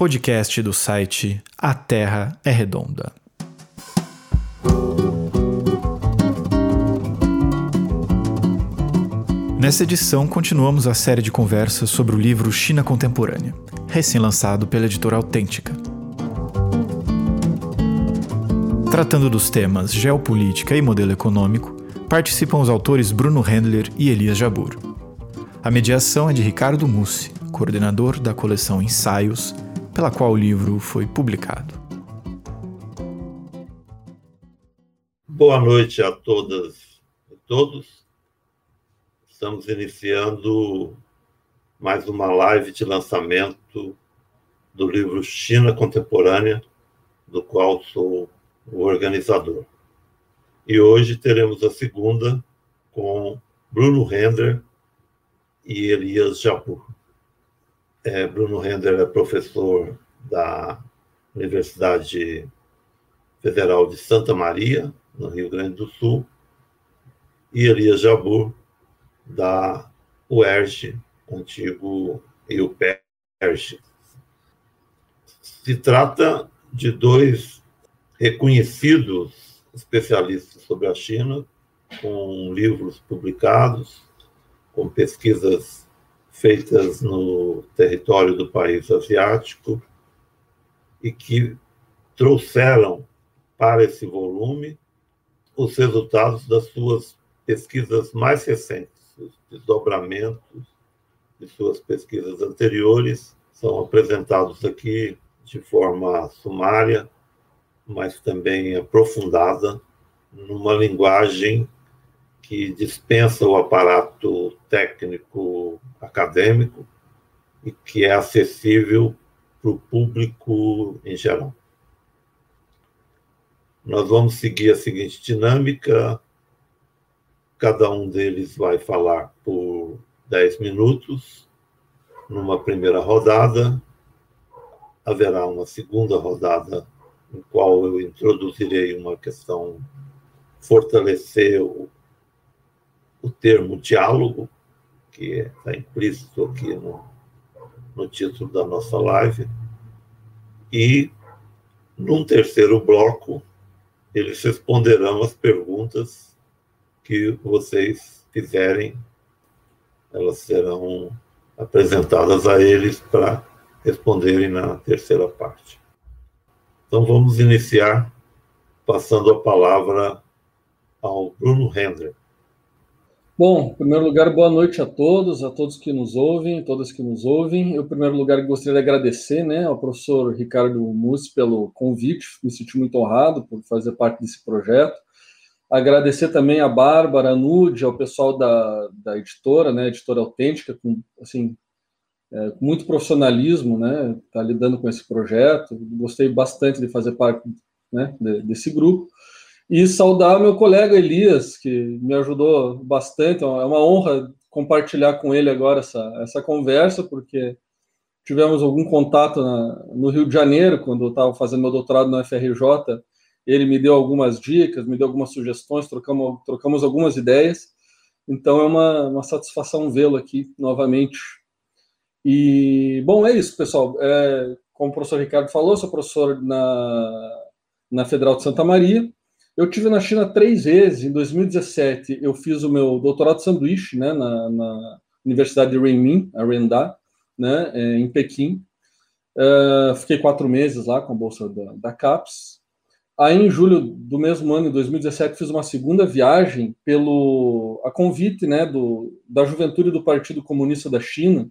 podcast do site A Terra é Redonda. Nessa edição, continuamos a série de conversas sobre o livro China Contemporânea, recém-lançado pela editora Autêntica. Tratando dos temas geopolítica e modelo econômico, participam os autores Bruno Rendler e Elias Jabur. A mediação é de Ricardo Mussi, coordenador da coleção Ensaios, pela qual o livro foi publicado. Boa noite a todas e todos. Estamos iniciando mais uma live de lançamento do livro China Contemporânea, do qual sou o organizador. E hoje teremos a segunda com Bruno Render e Elias Japur. É, Bruno Render é professor da Universidade Federal de Santa Maria, no Rio Grande do Sul, e Elias Jabur da UERJ, antigo IUPERJ. Se trata de dois reconhecidos especialistas sobre a China, com livros publicados, com pesquisas feitas no território do país asiático e que trouxeram para esse volume os resultados das suas pesquisas mais recentes os desdobramentos de suas pesquisas anteriores. São apresentados aqui de forma sumária, mas também aprofundada, numa linguagem que dispensa o aparato técnico acadêmico e que é acessível para o público em geral. Nós vamos seguir a seguinte dinâmica: Cada um deles vai falar por 10 minutos, numa primeira rodada. Haverá uma segunda rodada, em qual eu introduzirei uma questão, fortalecer o, o termo diálogo, que está implícito aqui no, no título da nossa live. E, num terceiro bloco, eles responderão as perguntas que vocês fizerem, elas serão apresentadas a eles para responderem na terceira parte. Então vamos iniciar passando a palavra ao Bruno Hendler. Bom, em primeiro lugar, boa noite a todos, a todos que nos ouvem, todas que nos ouvem. Eu, em primeiro lugar, gostaria de agradecer né, ao professor Ricardo Mus pelo convite, me senti muito honrado por fazer parte desse projeto. Agradecer também a Bárbara, a Nude, ao pessoal da, da editora, né, editora autêntica, com, assim, é, muito profissionalismo, né, tá lidando com esse projeto. Gostei bastante de fazer parte né, de, desse grupo. E saudar meu colega Elias, que me ajudou bastante. É uma honra compartilhar com ele agora essa, essa conversa, porque tivemos algum contato na, no Rio de Janeiro, quando eu estava fazendo meu doutorado na FRJ, ele me deu algumas dicas, me deu algumas sugestões, trocamos, trocamos algumas ideias. Então é uma, uma satisfação vê-lo aqui novamente. E, bom, é isso, pessoal. É, como o professor Ricardo falou, sou professor na, na Federal de Santa Maria. Eu tive na China três vezes. Em 2017, eu fiz o meu doutorado de sanduíche né, na, na Universidade de Renmin, a Renda, né, é, em Pequim. Uh, fiquei quatro meses lá com a bolsa da, da CAPES. Aí, em julho do mesmo ano, em 2017, fiz uma segunda viagem pelo a convite né, do, da Juventude do Partido Comunista da China,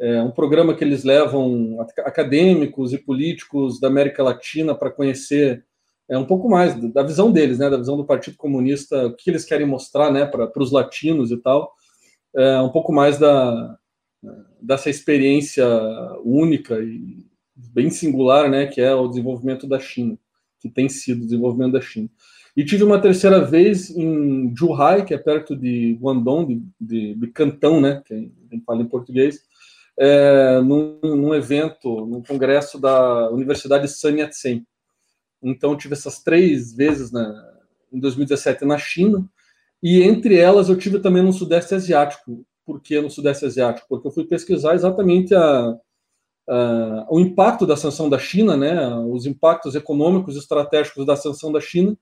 é um programa que eles levam acadêmicos e políticos da América Latina para conhecer é, um pouco mais da visão deles, né, da visão do Partido Comunista, o que eles querem mostrar né, para os latinos e tal, é, um pouco mais da, dessa experiência única e bem singular né, que é o desenvolvimento da China que tem sido o desenvolvimento da China. E tive uma terceira vez em Zhuhai, que é perto de Guangdong, de, de Cantão, né, que a gente fala em português, é, num, num, evento, num congresso da Universidade Sun Yat-sen. Então, tive essas três vezes na, em 2017 na China, e entre elas eu tive também no Sudeste Asiático. Por que no Sudeste Asiático? Porque eu fui pesquisar exatamente a, uh, o impacto da sanção da China, né, os impactos econômicos e estratégicos da sanção da China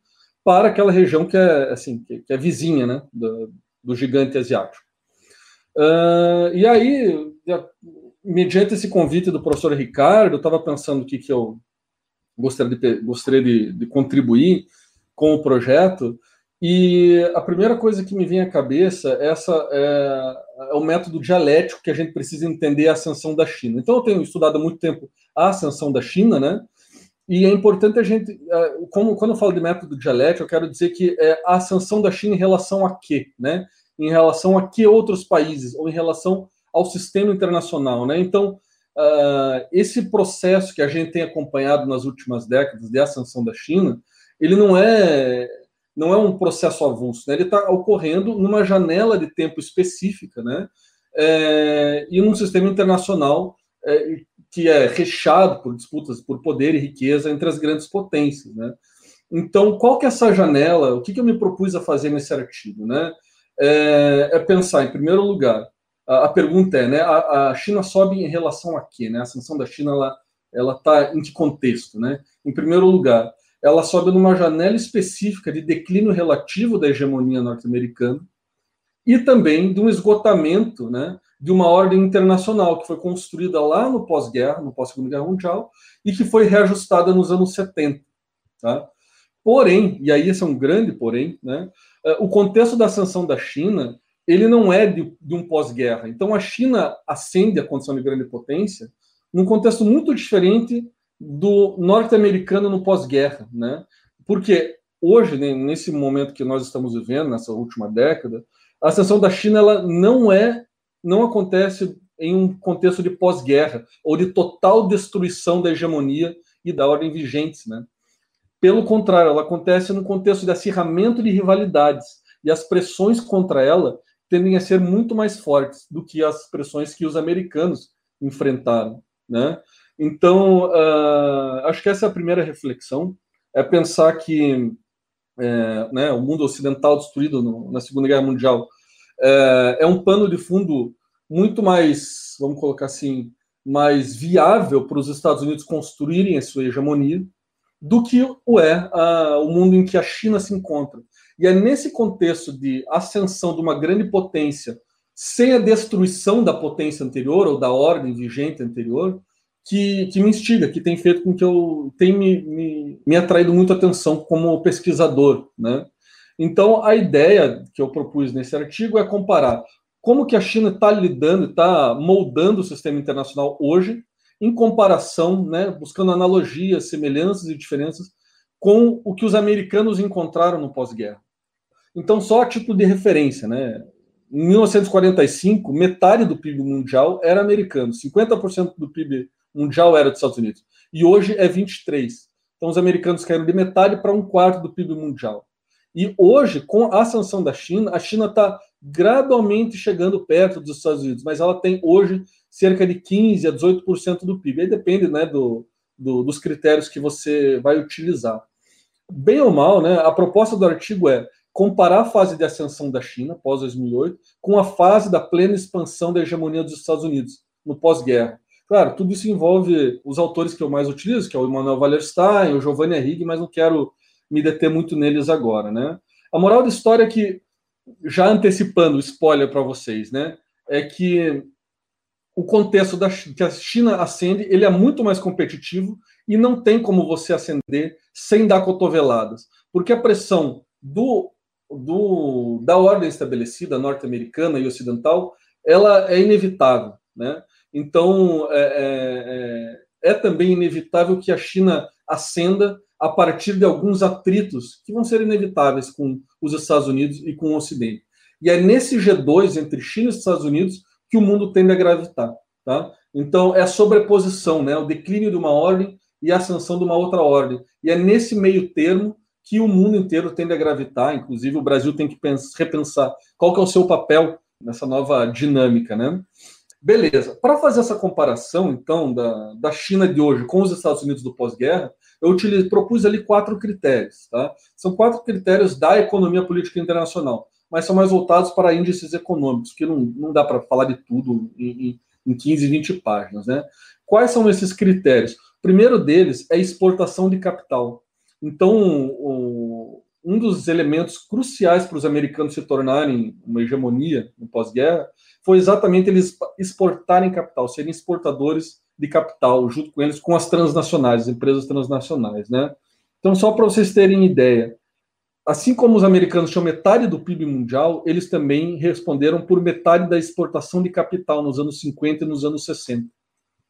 para aquela região que é assim que é vizinha, né, do, do gigante asiático. Uh, e aí, mediante esse convite do professor Ricardo, eu estava pensando o que, que eu gostaria, de, gostaria de, de contribuir com o projeto. E a primeira coisa que me vem à cabeça essa é, é, o método dialético que a gente precisa entender a ascensão da China. Então, eu tenho estudado há muito tempo a ascensão da China, né? E é importante a gente, é, como quando eu falo de método dialético, eu quero dizer que é a ascensão da China em relação a quê, né? Em relação a que outros países ou em relação ao sistema internacional, né? Então, uh, esse processo que a gente tem acompanhado nas últimas décadas de ascensão da China, ele não é não é um processo avulso, né? ele está ocorrendo numa janela de tempo específica, né? É, e num sistema internacional é, que é recheado por disputas por poder e riqueza entre as grandes potências, né? Então, qual que é essa janela? O que, que eu me propus a fazer nesse artigo, né? É, é pensar, em primeiro lugar, a, pergunta é, né? A, a, China sobe em relação a quê, né? A ascensão da China, ela ela está em que contexto, né? Em primeiro lugar, ela sobe numa janela específica de declínio relativo da hegemonia norte-americana e também de um esgotamento né, de uma ordem internacional que foi construída lá no pós-guerra, no pós-segunda guerra mundial, e que foi reajustada nos anos 70. Tá? Porém, e aí esse é um grande porém, né, eh, o contexto da sanção da China ele não é de, de um pós-guerra. Então a China ascende a condição de grande potência num contexto muito diferente do norte-americano no pós-guerra, né? Porque hoje, né, nesse momento que nós estamos vivendo, nessa última década, a ascensão da China ela não é, não acontece em um contexto de pós-guerra ou de total destruição da hegemonia e da ordem vigentes, né? Pelo contrário, ela acontece num contexto de acirramento de rivalidades e as pressões contra ela tendem a ser muito mais fortes do que as pressões que os americanos enfrentaram, né? Então, uh, acho que essa é a primeira reflexão, é pensar que é, né, o mundo ocidental destruído no, na Segunda Guerra Mundial é, é, um pano de fundo muito mais, vamos colocar assim, mais viável para os Estados Unidos construírem a sua hegemonia do que o é a, o mundo em que a China se encontra. E é nesse contexto de ascensão de uma grande potência sem a destruição da potência anterior ou da ordem vigente anterior, que, que me instiga, que tem feito com que eu tenha me, me, me atraído muito atenção como pesquisador, né? Então, a ideia que eu propus nesse artigo é comparar como que a China está lidando, está moldando o sistema internacional hoje, em comparação, né, buscando analogias, semelhanças e diferenças com o que os americanos encontraram no pós-guerra. Então, só a título de referência, né, em 1945, metade do PIB mundial era americano, 50% do PIB mundial era dos Estados Unidos. E hoje é 23. Então os americanos caíram de metade para um quarto do PIB mundial. E hoje, com a sanção da China, a China está gradualmente chegando perto dos Estados Unidos, mas ela tem hoje cerca de 15% a 18% do PIB. Aí depende né, do, do, dos critérios que você vai utilizar. Bem ou mal, né, a proposta do artigo é comparar a fase de ascensão da China, pós 2008, com a fase da plena expansão da hegemonia dos Estados Unidos, no pós-guerra. Claro, tudo isso envolve os autores que eu mais utilizo, que é o Emmanuel Wallerstein, o Giovanni Arrighi, mas não quero me deter muito neles agora, né? A moral da história é que, já antecipando o spoiler para vocês, né, é que o contexto da que a China acende, ele é muito mais competitivo e não tem como você acender sem dar cotoveladas, porque a pressão do, do da ordem estabelecida norte-americana e ocidental, ela é inevitável, né? Então, é, é, é, é também inevitável que a China ascenda a partir de alguns atritos que vão ser inevitáveis com os Estados Unidos e com o Ocidente. E é nesse G2 entre China e Estados Unidos que o mundo tende a gravitar. Tá? Então, é a sobreposição, né? o declínio de uma ordem e a ascensão de uma outra ordem. E é nesse meio termo que o mundo inteiro tende a gravitar, inclusive o Brasil tem que pensar, repensar qual que é o seu papel nessa nova dinâmica. Né? Beleza. Para fazer essa comparação, então, da, da China de hoje com os Estados Unidos do pós-guerra, eu utilizo, propus ali quatro critérios. Tá? São quatro critérios da economia política internacional, mas são mais voltados para índices econômicos, que não, não dá para falar de tudo em, em, em 15, 20 páginas. Né? Quais são esses critérios? O primeiro deles é exportação de capital. Então, o, um dos elementos cruciais para os americanos se tornarem uma hegemonia no pós-guerra foi exatamente eles exportarem capital, serem exportadores de capital, junto com eles, com as transnacionais, as empresas transnacionais, né? Então, só para vocês terem ideia, assim como os americanos tinham metade do PIB mundial, eles também responderam por metade da exportação de capital nos anos 50 e nos anos 60.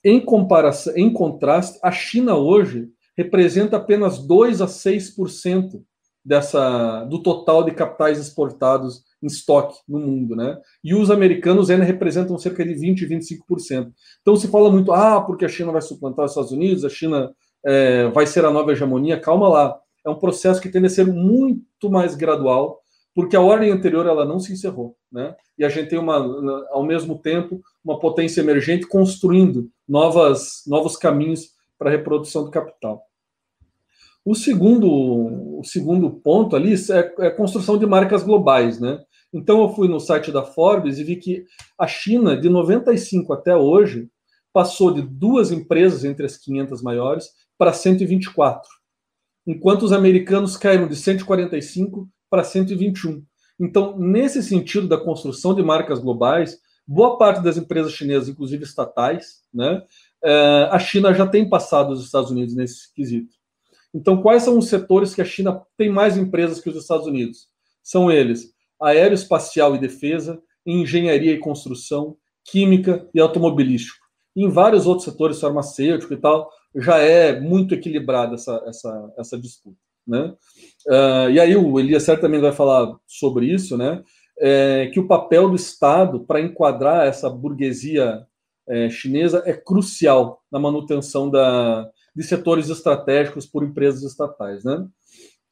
Em comparação, em contraste, a China hoje representa apenas 2 a 6% dessa do total de capitais exportados em estoque no mundo, né? E os americanos ainda representam cerca de 20, 25%. Então se fala muito, ah, porque a China vai suplantar os Estados Unidos, a China é, vai ser a nova hegemonia. Calma lá, é um processo que tende a ser muito mais gradual, porque a ordem anterior ela não se encerrou, né? E a gente tem uma, ao mesmo tempo, uma potência emergente construindo novas, novos caminhos para a reprodução do capital. O segundo, o segundo ponto ali é, é a construção de marcas globais, né? Então eu fui no site da Forbes e vi que a China, de 95 até hoje, passou de duas empresas entre as 500 maiores para 124, enquanto os americanos caíram de 145 para 121. Então, nesse sentido da construção de marcas globais, boa parte das empresas chinesas, inclusive estatais, né, eh, a China já tem passado os Estados Unidos nesse quesito. Então, quais são os setores que a China tem mais empresas que os Estados Unidos? São eles: aeroespacial e defesa, engenharia e construção, química e automobilístico. E em vários outros setores, farmacêutico e tal, já é muito equilibrada essa, essa, essa disputa. Né? Uh, e aí o Elias certamente vai falar sobre isso, né? É, que o papel do Estado para enquadrar essa burguesia é, chinesa é crucial na manutenção da, de setores estratégicos por empresas estatais. Né?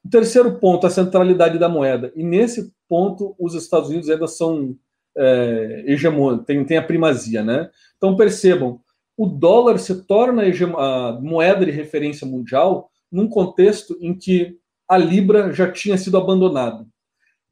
O terceiro ponto, a centralidade da moeda. E nesse ponto, os Estados Unidos ainda são é, hegemônicos, tem, tem a primazia. Né? Então percebam, o dólar se torna a moeda de referência mundial num contexto em que a libra já tinha sido abandonada.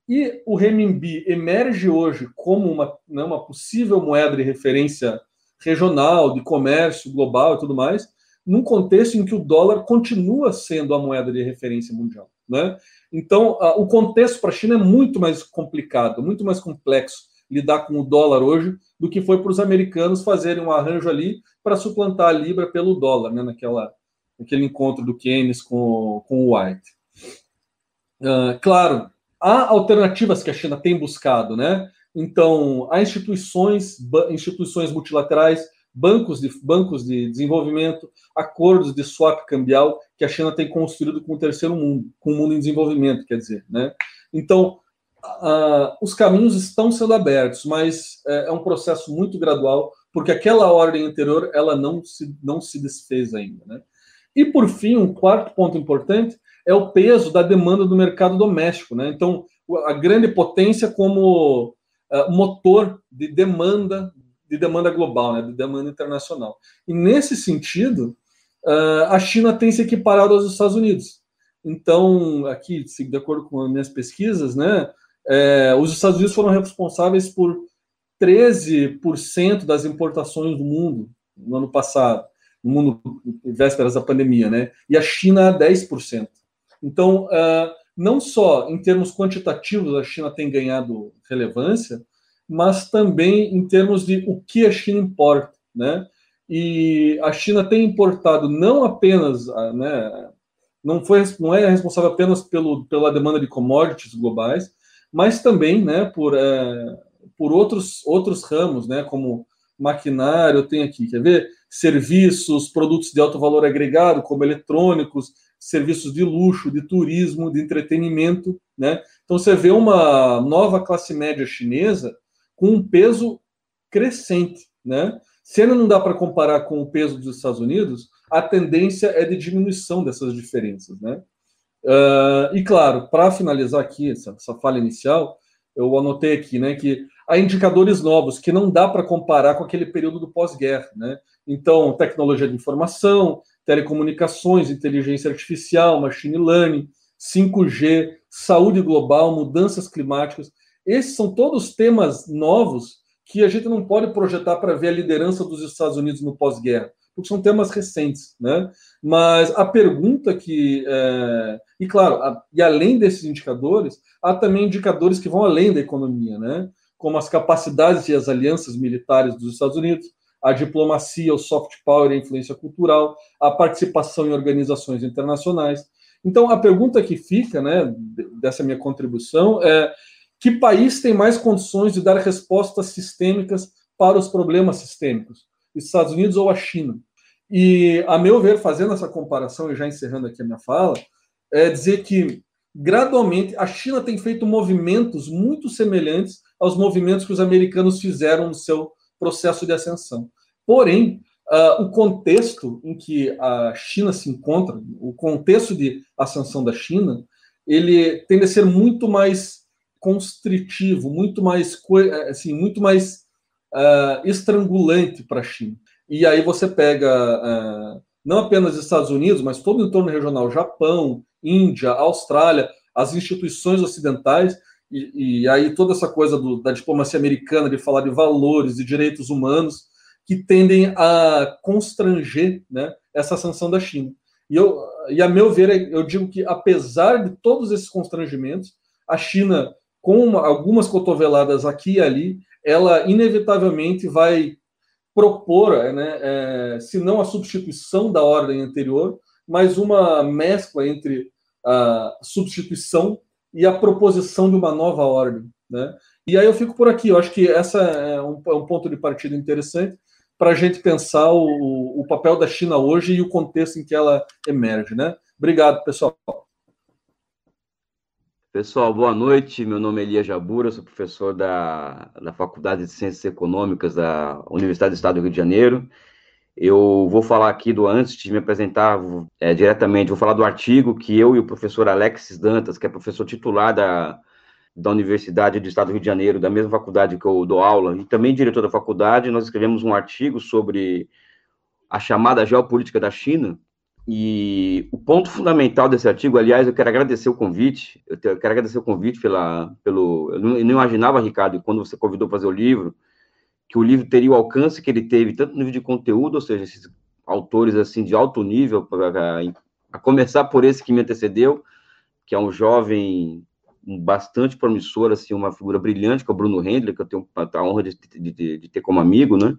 E o renminbi emerge hoje como uma, né, uma possível moeda de referência regional, de comércio global e tudo mais, num contexto em que o dólar continua sendo a moeda de referência mundial. Né? Então, o contexto para a China é muito mais complicado, muito mais complexo lidar com o dólar hoje do que foi para os americanos fazerem um arranjo ali para suplantar a libra pelo dólar, né, naquela, naquele encontro do Keynes com, com o White. Uh, claro, há alternativas que a China tem buscado, né? Então, há instituições, instituições multilaterais, bancos de, bancos de desenvolvimento, acordos de swap cambial que a China tem construído com o terceiro mundo, com o mundo em desenvolvimento, quer dizer, né? Então, uh, os caminhos estão sendo abertos, mas é, é um processo muito gradual, porque aquela ordem anterior ela não se, não se desfez ainda. Né? E, por fim, um quarto ponto importante é o peso da demanda do mercado doméstico. Né? Então, a grande potência como uh, motor de demanda de demanda global, né? de demanda internacional. E, nesse sentido, uh, a China tem se equiparado aos Estados Unidos. Então, aqui, de acordo com as minhas pesquisas, né, é, os Estados Unidos foram responsáveis por 13% das importações do mundo no ano passado, no mundo vésperas da pandemia, né? E a China 10%. Então, uh, não só em termos quantitativos a China tem ganhado relevância, mas também em termos de o que a China importa, né? E a China tem importado não apenas, ah, né, não foi não é responsável apenas pelo, pela demanda de commodities globais, mas também, né, por é, por outros, outros ramos, né, como maquinário, eu tenho aqui, quer ver? Serviços, produtos de alto valor agregado, como eletrônicos, serviços de luxo, de turismo, de entretenimento, né? Então você vê uma nova classe média chinesa com um peso crescente, né? Se ainda não dá para comparar com o peso dos Estados Unidos, a tendência é de diminuição dessas diferenças, né? Uh, e claro, para finalizar aqui essa, essa falha inicial, eu anotei aqui, né, que há indicadores novos que não dá para comparar com aquele período do pós-guerra, né? Então, tecnologia de informação, telecomunicações, inteligência artificial, machine learning, 5G, saúde global, mudanças climáticas, esses são todos temas novos que a gente não pode projetar para ver a liderança dos Estados Unidos no pós-guerra, porque são temas recentes, né? Mas a pergunta que, é... e claro, a... e além desses indicadores, há também indicadores que vão além da economia, né? Como as capacidades e as alianças militares dos Estados Unidos, a diplomacia, o soft power, a influência cultural, a participação em organizações internacionais. Então, a pergunta que fica, né, dessa minha contribuição é que país tem mais condições de dar respostas sistêmicas para os problemas sistêmicos? Estados Unidos ou a China? E, a meu ver, fazendo essa comparação e já encerrando aqui a minha fala, é dizer que gradualmente a China tem feito movimentos muito semelhantes aos movimentos que os americanos fizeram no seu processo de ascensão. Porém, uh, o contexto em que a China se encontra, o contexto de ascensão da China, ele tende a ser muito mais constritivo, muito mais assim, muito mais uh, estrangulante para a China. E aí você pega uh, não apenas Estados Unidos, mas todo o entorno regional, Japão, Índia, Austrália, as instituições ocidentais, e, e aí toda essa coisa do, da diplomacia americana de falar de valores e direitos humanos, que tendem a constranger né, essa sanção da China. E, eu, e a meu ver, eu digo que, apesar de todos esses constrangimentos, a China, com uma, algumas cotoveladas aqui e ali, ela inevitavelmente vai propor, né, é, se não a substituição da ordem anterior, mas uma mescla entre a substituição e a proposição de uma nova ordem. Né? E aí eu fico por aqui. Eu acho que essa é um, é um ponto de partida interessante para a gente pensar o, o, papel da China hoje e o contexto em que ela emerge, né? Obrigado, pessoal. Pessoal, boa noite. Meu nome é Elia Jabura, sou professor da, da Faculdade de Ciências Econômicas da Universidade do Estado do Rio de Janeiro. Eu vou falar aqui do antes de me apresentar é, diretamente, vou falar do artigo que eu e o professor Alexis Dantas, que é professor titular da, da Universidade do Estado do Rio de Janeiro, da mesma faculdade que eu dou aula, e também diretor da faculdade, nós escrevemos um artigo sobre a chamada geopolítica da China, e o ponto fundamental desse artigo, aliás, eu quero agradecer o convite, eu quero agradecer o convite pela, pelo, eu não, eu não imaginava, Ricardo, quando você convidou para fazer o livro, que o livro teria o alcance que ele teve, tanto no nível de conteúdo, ou seja, esses autores, assim, de alto nível, a, a começar por esse que me antecedeu, que é um jovem bastante promissor, assim, uma figura brilhante, que é o Bruno Hendler, que eu tenho a honra de, de, de, ter como amigo, né?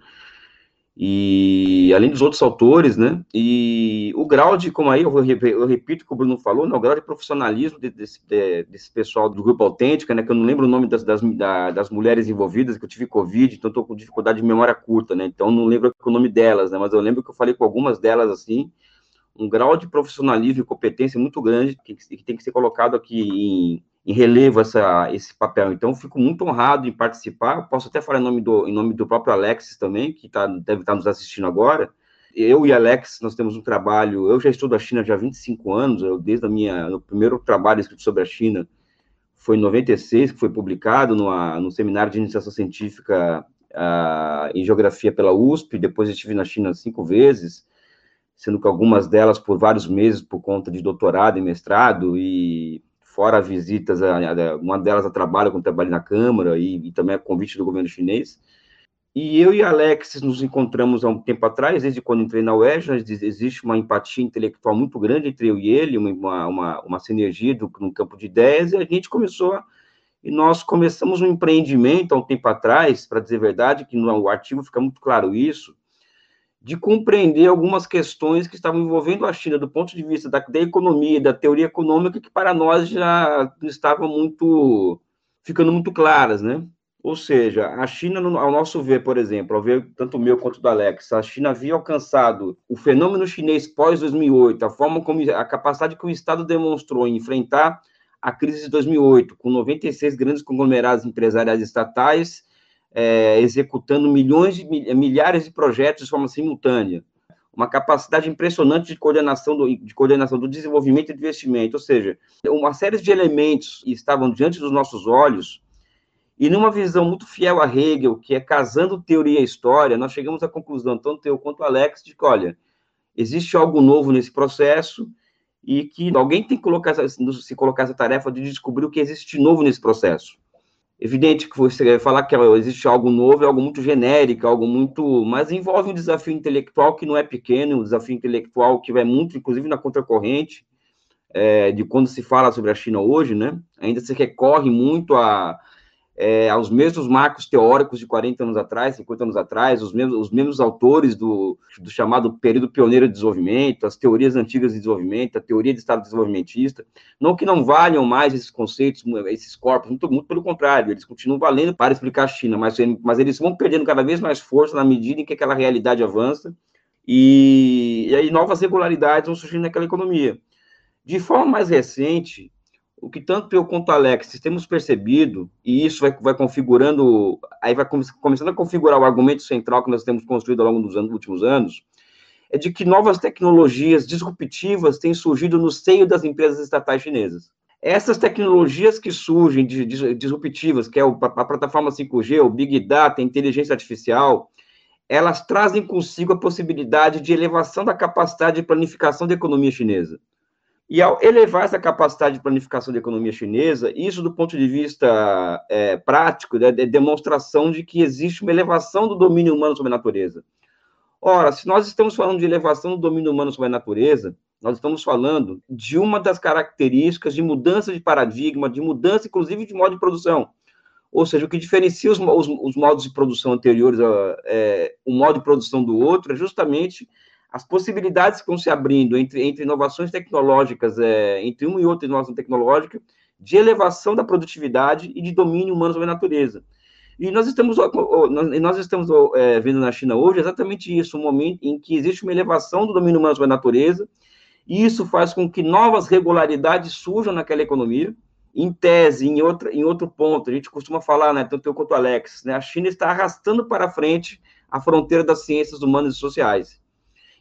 E além dos outros autores, né? E o grau de, como aí eu, eu repito o que o Bruno falou, né? o grau de profissionalismo desse, desse pessoal do Grupo Autêntica, né? Que eu não lembro o nome das, das, das mulheres envolvidas, que eu tive Covid, então estou com dificuldade de memória curta, né? Então não lembro o nome delas, né? Mas eu lembro que eu falei com algumas delas assim, um grau de profissionalismo e competência muito grande que, que tem que ser colocado aqui em em relevo essa, esse papel. Então, fico muito honrado em participar. Posso até falar em nome do, em nome do próprio Alexis também, que tá, deve estar nos assistindo agora. Eu e Alex, nós temos um trabalho. Eu já estudo a China já há 25 anos. Eu, desde a minha, o primeiro trabalho escrito sobre a China foi em 96, que foi publicado numa, no seminário de iniciação científica uh, em geografia pela USP. Depois estive na China cinco vezes, sendo que algumas delas por vários meses por conta de doutorado e mestrado e fora visitas, uma delas a trabalho, quando trabalho na Câmara, e, e, também a convite do governo chinês. E eu e Alex nos encontramos há um tempo atrás, desde quando entrei na UERJ, existe uma empatia intelectual muito grande entre eu e ele, uma, uma, uma sinergia do, no campo de ideias, e a gente começou a, e nós começamos um empreendimento há um tempo atrás, para dizer a verdade, que no artigo fica muito claro isso, de compreender algumas questões que estavam envolvendo a China do ponto de vista da, da economia, da teoria econômica, que para nós já estavam muito ficando muito claras, né? Ou seja, a China, ao nosso ver, por exemplo, ao ver tanto o meu quanto do Alex, a China havia alcançado o fenômeno chinês pós-2008, a forma como a capacidade que o Estado demonstrou em enfrentar a crise de 2008, com 96 grandes conglomerados empresariais estatais é, executando milhões de milhares de projetos de forma simultânea, uma capacidade impressionante de coordenação do, de coordenação do desenvolvimento e do investimento, ou seja, uma série de elementos estavam diante dos nossos olhos e numa visão muito fiel a Hegel, que é casando teoria e história, nós chegamos à conclusão, tanto eu quanto o Alex, de que, olha, existe algo novo nesse processo e que alguém tem que colocar, se colocar essa tarefa de descobrir o que existe de novo nesse processo. Evidente que você falar que existe algo novo é algo muito genérico, algo muito. Mas envolve um desafio intelectual que não é pequeno, um desafio intelectual que vai muito, inclusive, na contracorrente é, de quando se fala sobre a China hoje, né? Ainda se recorre muito a, é, aos mesmos marcos teóricos de 40 anos atrás, 50 anos atrás, os mesmos, os mesmos autores do, do chamado período pioneiro de desenvolvimento, as teorias antigas de desenvolvimento, a teoria de Estado desenvolvimentista, não que não valham mais esses conceitos, esses corpos, muito, muito pelo contrário, eles continuam valendo para explicar a China, mas, mas eles vão perdendo cada vez mais força na medida em que aquela realidade avança e, e aí novas regularidades vão surgindo naquela economia. De forma mais recente, o que tanto eu quanto Alex temos percebido, e isso vai, vai configurando, aí vai começando a configurar o argumento central que nós temos construído ao longo dos anos, últimos anos, é de que novas tecnologias disruptivas têm surgido no seio das empresas estatais chinesas. Essas tecnologias que surgem disruptivas, que é a plataforma 5G, o Big Data, a inteligência artificial, elas trazem consigo a possibilidade de elevação da capacidade de planificação da economia chinesa. E ao elevar essa capacidade de planificação da economia chinesa, isso do ponto de vista é, prático, né, é demonstração de que existe uma elevação do domínio humano sobre a natureza. Ora, se nós estamos falando de elevação do domínio humano sobre a natureza, nós estamos falando de uma das características de mudança de paradigma, de mudança, inclusive, de modo de produção. Ou seja, o que diferencia os, os, os modos de produção anteriores, é, um modo de produção do outro, é justamente as possibilidades que vão se abrindo entre, entre inovações tecnológicas, é, entre uma e outra inovação tecnológica, de elevação da produtividade e de domínio humano sobre a natureza. E nós estamos, nós estamos é, vendo na China hoje exatamente isso, um momento em que existe uma elevação do domínio humano sobre a natureza, e isso faz com que novas regularidades surjam naquela economia. Em tese, em, outra, em outro ponto, a gente costuma falar, né, tanto eu quanto o Alex, né, a China está arrastando para frente a fronteira das ciências humanas e sociais.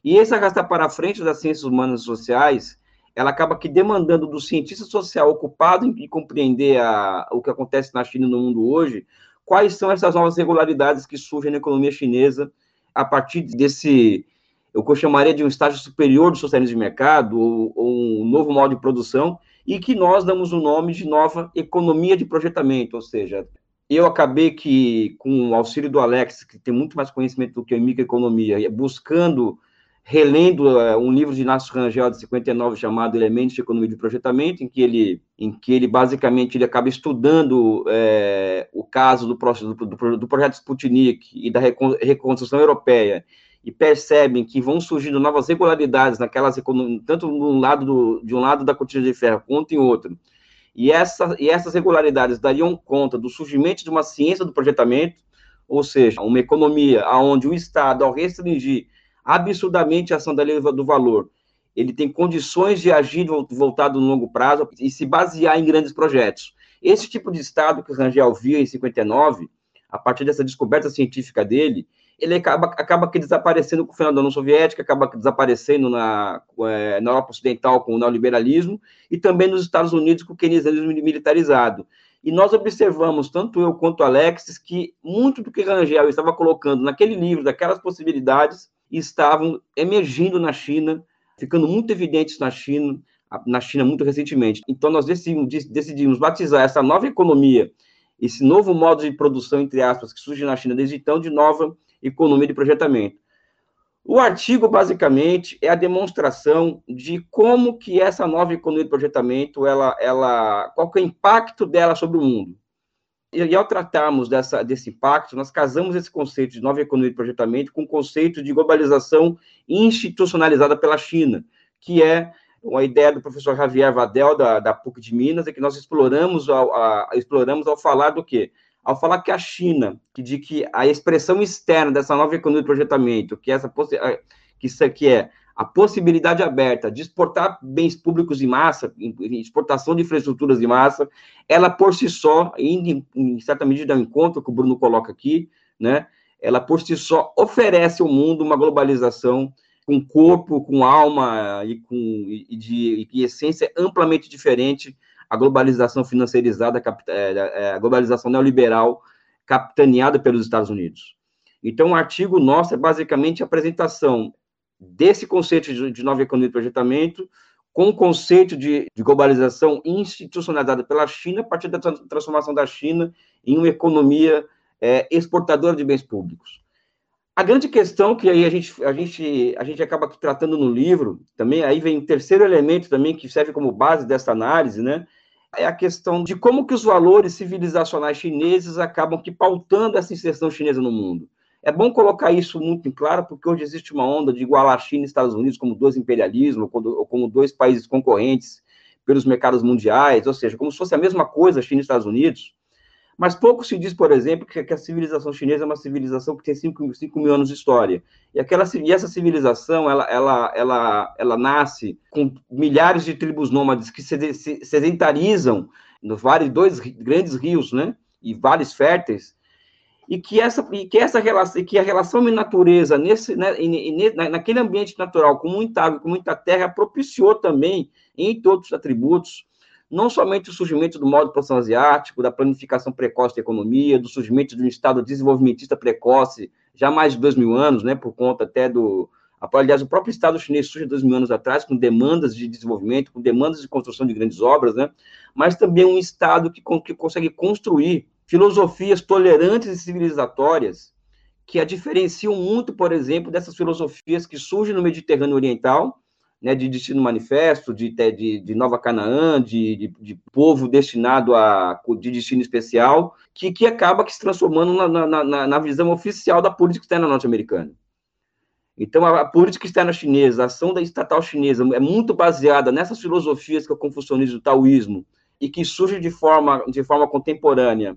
E esse arrastar para frente das ciências humanas e sociais, ela acaba que demandando do cientista social ocupado em compreender a, o que acontece na China e no mundo hoje, quais são essas novas regularidades que surgem na economia chinesa a partir desse, o que eu chamaria de um estágio superior do socialismo de mercado, ou, ou um novo modo de produção, e que nós damos o nome de nova economia de projetamento, ou seja, eu acabei que, com o auxílio do Alex, que tem muito mais conhecimento do que eu em microeconomia, buscando relendo uh, um livro de Inácio Rangel de 59 chamado Elementos de Economia de Projetamento, em que ele, em que ele basicamente ele acaba estudando é, o caso do, do, do, do, projeto Sputnik e da reconstrução europeia e percebem que vão surgindo novas regularidades naquelas tanto no lado do, de um lado da cortina de ferro quanto em outro. E, essa, e essas regularidades dariam conta do surgimento de uma ciência do projetamento, ou seja, uma economia onde o Estado, ao restringir absurdamente a ação da lei do valor. Ele tem condições de agir voltado no longo prazo e se basear em grandes projetos. Esse tipo de Estado que Rangel viu em 59, a partir dessa descoberta científica dele, ele acaba, acaba que desaparecendo com o final da União Soviética, acaba desaparecendo na, é, na Europa Ocidental com o neoliberalismo e também nos Estados Unidos com o keynesianismo militarizado. E nós observamos, tanto eu quanto Alexis, que muito do que Rangel estava colocando naquele livro, daquelas possibilidades, estavam emergindo na China, ficando muito evidentes na China, na China muito recentemente. Então, nós decidimos, decidimos batizar essa nova economia, esse novo modo de produção, entre aspas, que surge na China desde então, de nova economia de projetamento. O artigo, basicamente, é a demonstração de como que essa nova economia de projetamento, ela, ela, qual é o impacto dela sobre o mundo e ao tratarmos dessa, desse impacto, nós casamos esse conceito de nova economia de projetamento com o conceito de globalização institucionalizada pela China, que é uma ideia do professor Javier Vadel, da, da PUC de Minas, e que nós exploramos ao, a, exploramos ao falar do quê? Ao falar que a China, que de que a expressão externa dessa nova economia de projetamento, que essa que isso aqui é a possibilidade aberta de exportar bens públicos em massa, exportação de infraestruturas de massa, ela por si só, indo em certa medida ao encontro que o Bruno coloca aqui, né, ela por si só oferece ao mundo uma globalização com corpo, com alma e com e de e essência amplamente diferente a globalização financeirizada, é, é, a globalização neoliberal capitaneada pelos Estados Unidos. Então, o artigo nosso é basicamente a apresentação desse conceito de, de nova economia de projetamento com o conceito de, de globalização institucionalizada pela China, a partir da transformação da China em uma economia é, exportadora de bens públicos. A grande questão que aí a gente, a gente, a gente acaba tratando no livro, também aí vem o terceiro elemento também que serve como base dessa análise, né? É a questão de como que os valores civilizacionais chineses acabam que pautando essa inserção chinesa no mundo. É bom colocar isso muito em claro, porque hoje existe uma onda de igualar China e Estados Unidos como dois imperialismos, ou como dois países concorrentes pelos mercados mundiais, ou seja, como se fosse a mesma coisa China e Estados Unidos. Mas pouco se diz, por exemplo, que, a civilização chinesa é uma civilização que tem 5 mil anos de história. E, aquela, e essa civilização, ela, ela, ela, ela nasce com milhares de tribos nômades que se, se sedentarizam nos vários, dois grandes rios, né? E vales férteis, e que essa, e que essa relação, que a relação a natureza, nesse, né, naquele ambiente natural, com muita água, com muita terra, propiciou também, em todos os atributos, não somente o surgimento do modo produção asiático, da planificação precoce da economia, do surgimento de um Estado desenvolvimentista precoce, já mais de dois mil anos, né, por conta até do... Aliás, o próprio Estado chinês surge dois mil anos atrás, com demandas de desenvolvimento, com demandas de construção de grandes obras, né, mas também um Estado que, que consegue construir filosofias tolerantes e civilizatórias que a diferenciam muito, por exemplo, dessas filosofias que surgem no Mediterrâneo Oriental, né, de destino manifesto, de, de, de Nova Canaã, de, de, de, povo destinado a de destino especial, que, que acaba que se transformando na, na, na visão oficial da política externa norte-americana. Então, a, a, política externa chinesa, a ação da estatal chinesa é muito baseada nessas filosofias que é o confucionismo, o taoísmo, e que surge de forma, de forma contemporânea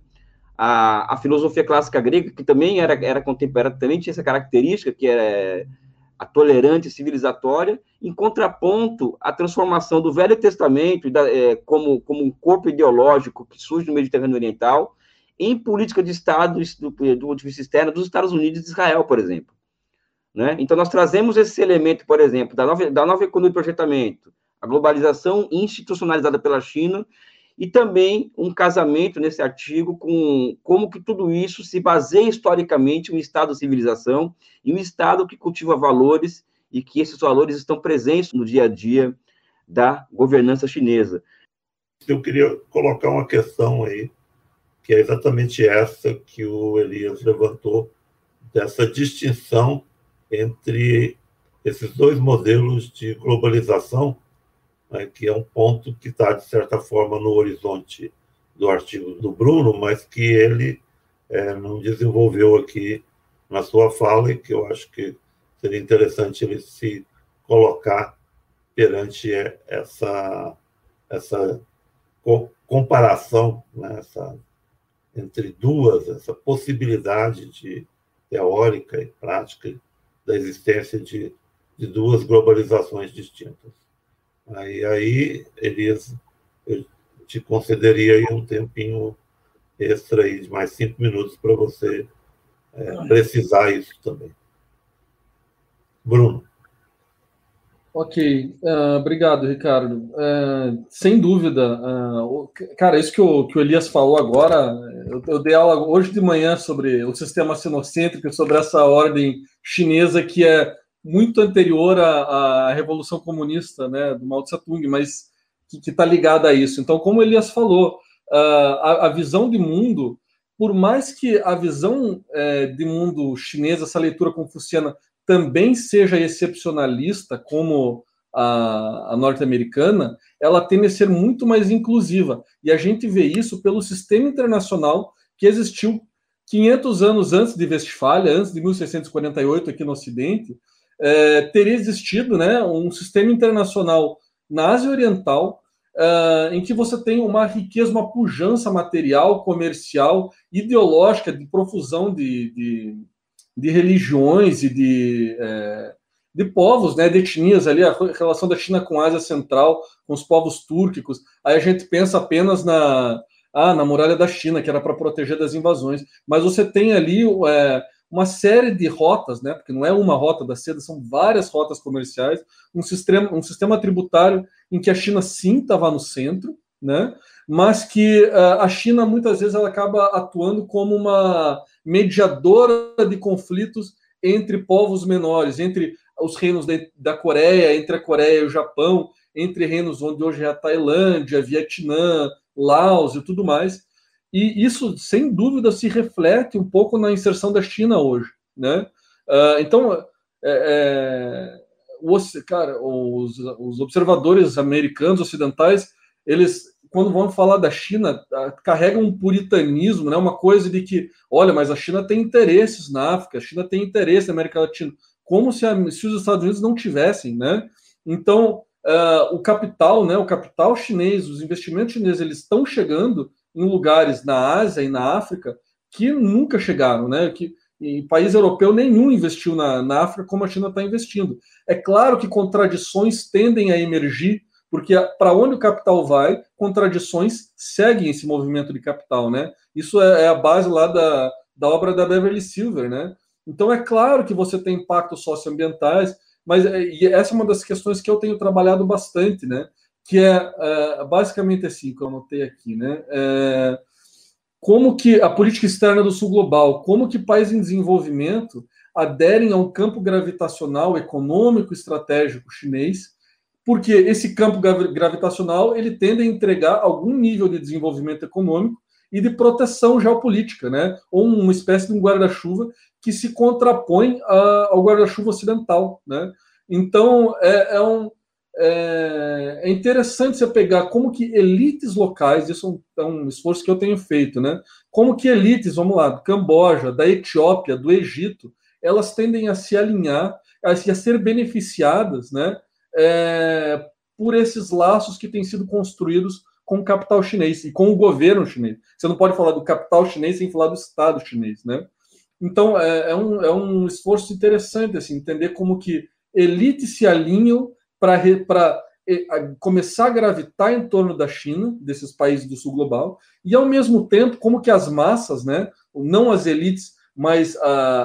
a, a filosofia clássica grega, que também era, era contemporânea, também tinha essa característica, que é a tolerante civilizatória, em contraponto à transformação do Velho Testamento da, é, como, como um corpo ideológico que surge no Mediterrâneo Oriental em política de Estado, do, do ponto de vista externo, dos Estados Unidos e de Israel, por exemplo. Né? Então, nós trazemos esse elemento, por exemplo, da nova, da nova economia de projetamento, a globalização institucionalizada pela China e também um casamento nesse artigo com como que tudo isso se baseia historicamente um Estado de civilização e um Estado que cultiva valores e que esses valores estão presentes no dia a dia da governança chinesa. Eu queria colocar uma questão aí, que é exatamente essa que o Elias levantou, dessa distinção entre esses dois modelos de globalização né, que é um ponto que está, de certa forma, no horizonte do artigo do Bruno, mas que ele é, não desenvolveu aqui na sua fala e que eu acho que seria interessante ele se colocar perante essa, essa comparação né, essa, entre duas, essa possibilidade de teórica e prática da existência de, de duas globalizações distintas. Aí, aí Elias, eu te concederia aí um tempinho extra aí, de mais cinco minutos para você é, precisar isso também. Bruno. Ok, uh, obrigado, Ricardo. Uh, sem dúvida, uh, cara, isso que o, que o Elias falou agora, eu, eu, dei aula hoje de manhã sobre o sistema sinocêntrico, sobre essa ordem chinesa que é muito anterior à, à Revolução Comunista, né, do Mao Tse Tung, mas que está ligada a isso. Então, como Elias falou, a, a, visão de mundo, por mais que a visão é, de mundo chinesa, essa leitura confuciana, também seja excepcionalista, como a, a norte-americana, ela tende a ser muito mais inclusiva. E a gente vê isso pelo sistema internacional que existiu 500 anos antes de Westfália, antes de 1648 aqui no Ocidente, é, teria existido né, um sistema internacional na Ásia Oriental uh, em que você tem uma riqueza, uma pujança material, comercial, ideológica, de profusão de, de, de religiões e de, é, de povos, né, de etnias ali, a relação da China com a Ásia Central, com os povos túrquicos. Aí a gente pensa apenas na, ah, na muralha da China, que era para proteger das invasões, mas você tem ali é, uma série de rotas, né, porque não é uma rota da seda, são várias rotas comerciais, um sistema, um sistema tributário em que a China sim estava no centro, né, mas que uh, a China muitas vezes ela acaba atuando como uma mediadora de conflitos entre povos menores, entre os reinos de, da Coreia, entre a Coreia e o Japão, entre reinos onde hoje é a Tailândia, Vietnã, Laos e tudo mais, E isso, sem dúvida, se reflete um pouco na inserção da China hoje. Né? Uh, então, é, é, os, cara, os, os observadores americanos, ocidentais, eles quando vão falar da China, carregam um puritanismo, né? uma coisa de que, olha, mas a China tem interesses na África, a China tem interesse na América Latina, como se, a, se os Estados Unidos não tivessem, né? Então, uh, o capital, né, o capital chinês, os investimentos chineses, eles estão chegando em lugares na Ásia e na África que nunca chegaram, né? Que em país europeu nenhum investiu na, na África como a China está investindo. É claro que contradições tendem a emergir porque para onde o capital vai, contradições seguem esse movimento de capital, né? Isso é, é, a base lá da, da obra da Beverly Silver, né? Então é claro que você tem impactos socioambientais, mas é, essa é uma das questões que eu tenho trabalhado bastante, né? Que é, é basicamente assim que eu anotei aqui, né? É, como que a política externa do Sul Global, como que países em desenvolvimento aderem a um campo gravitacional econômico estratégico chinês porque esse campo gravitacional ele tende a entregar algum nível de desenvolvimento econômico e de proteção geopolítica, né? Ou uma espécie de um guarda-chuva que se contrapõe ao guarda-chuva ocidental, né? Então é, é um é, é, interessante você pegar como que elites locais, isso é um esforço que eu tenho feito, né? Como que elites, vamos lá, do Camboja, da Etiópia, do Egito, elas tendem a se alinhar, a, a ser beneficiadas, né? é, por esses laços que têm sido construídos com o capital chinês e com o governo chinês. Você não pode falar do capital chinês sem falar do Estado chinês, né? Então é, é um, é um esforço interessante assim, entender como que elites se alinham para começar a gravitar em torno da China, desses países do sul global, e ao mesmo tempo como que as massas, né, não as elites, mas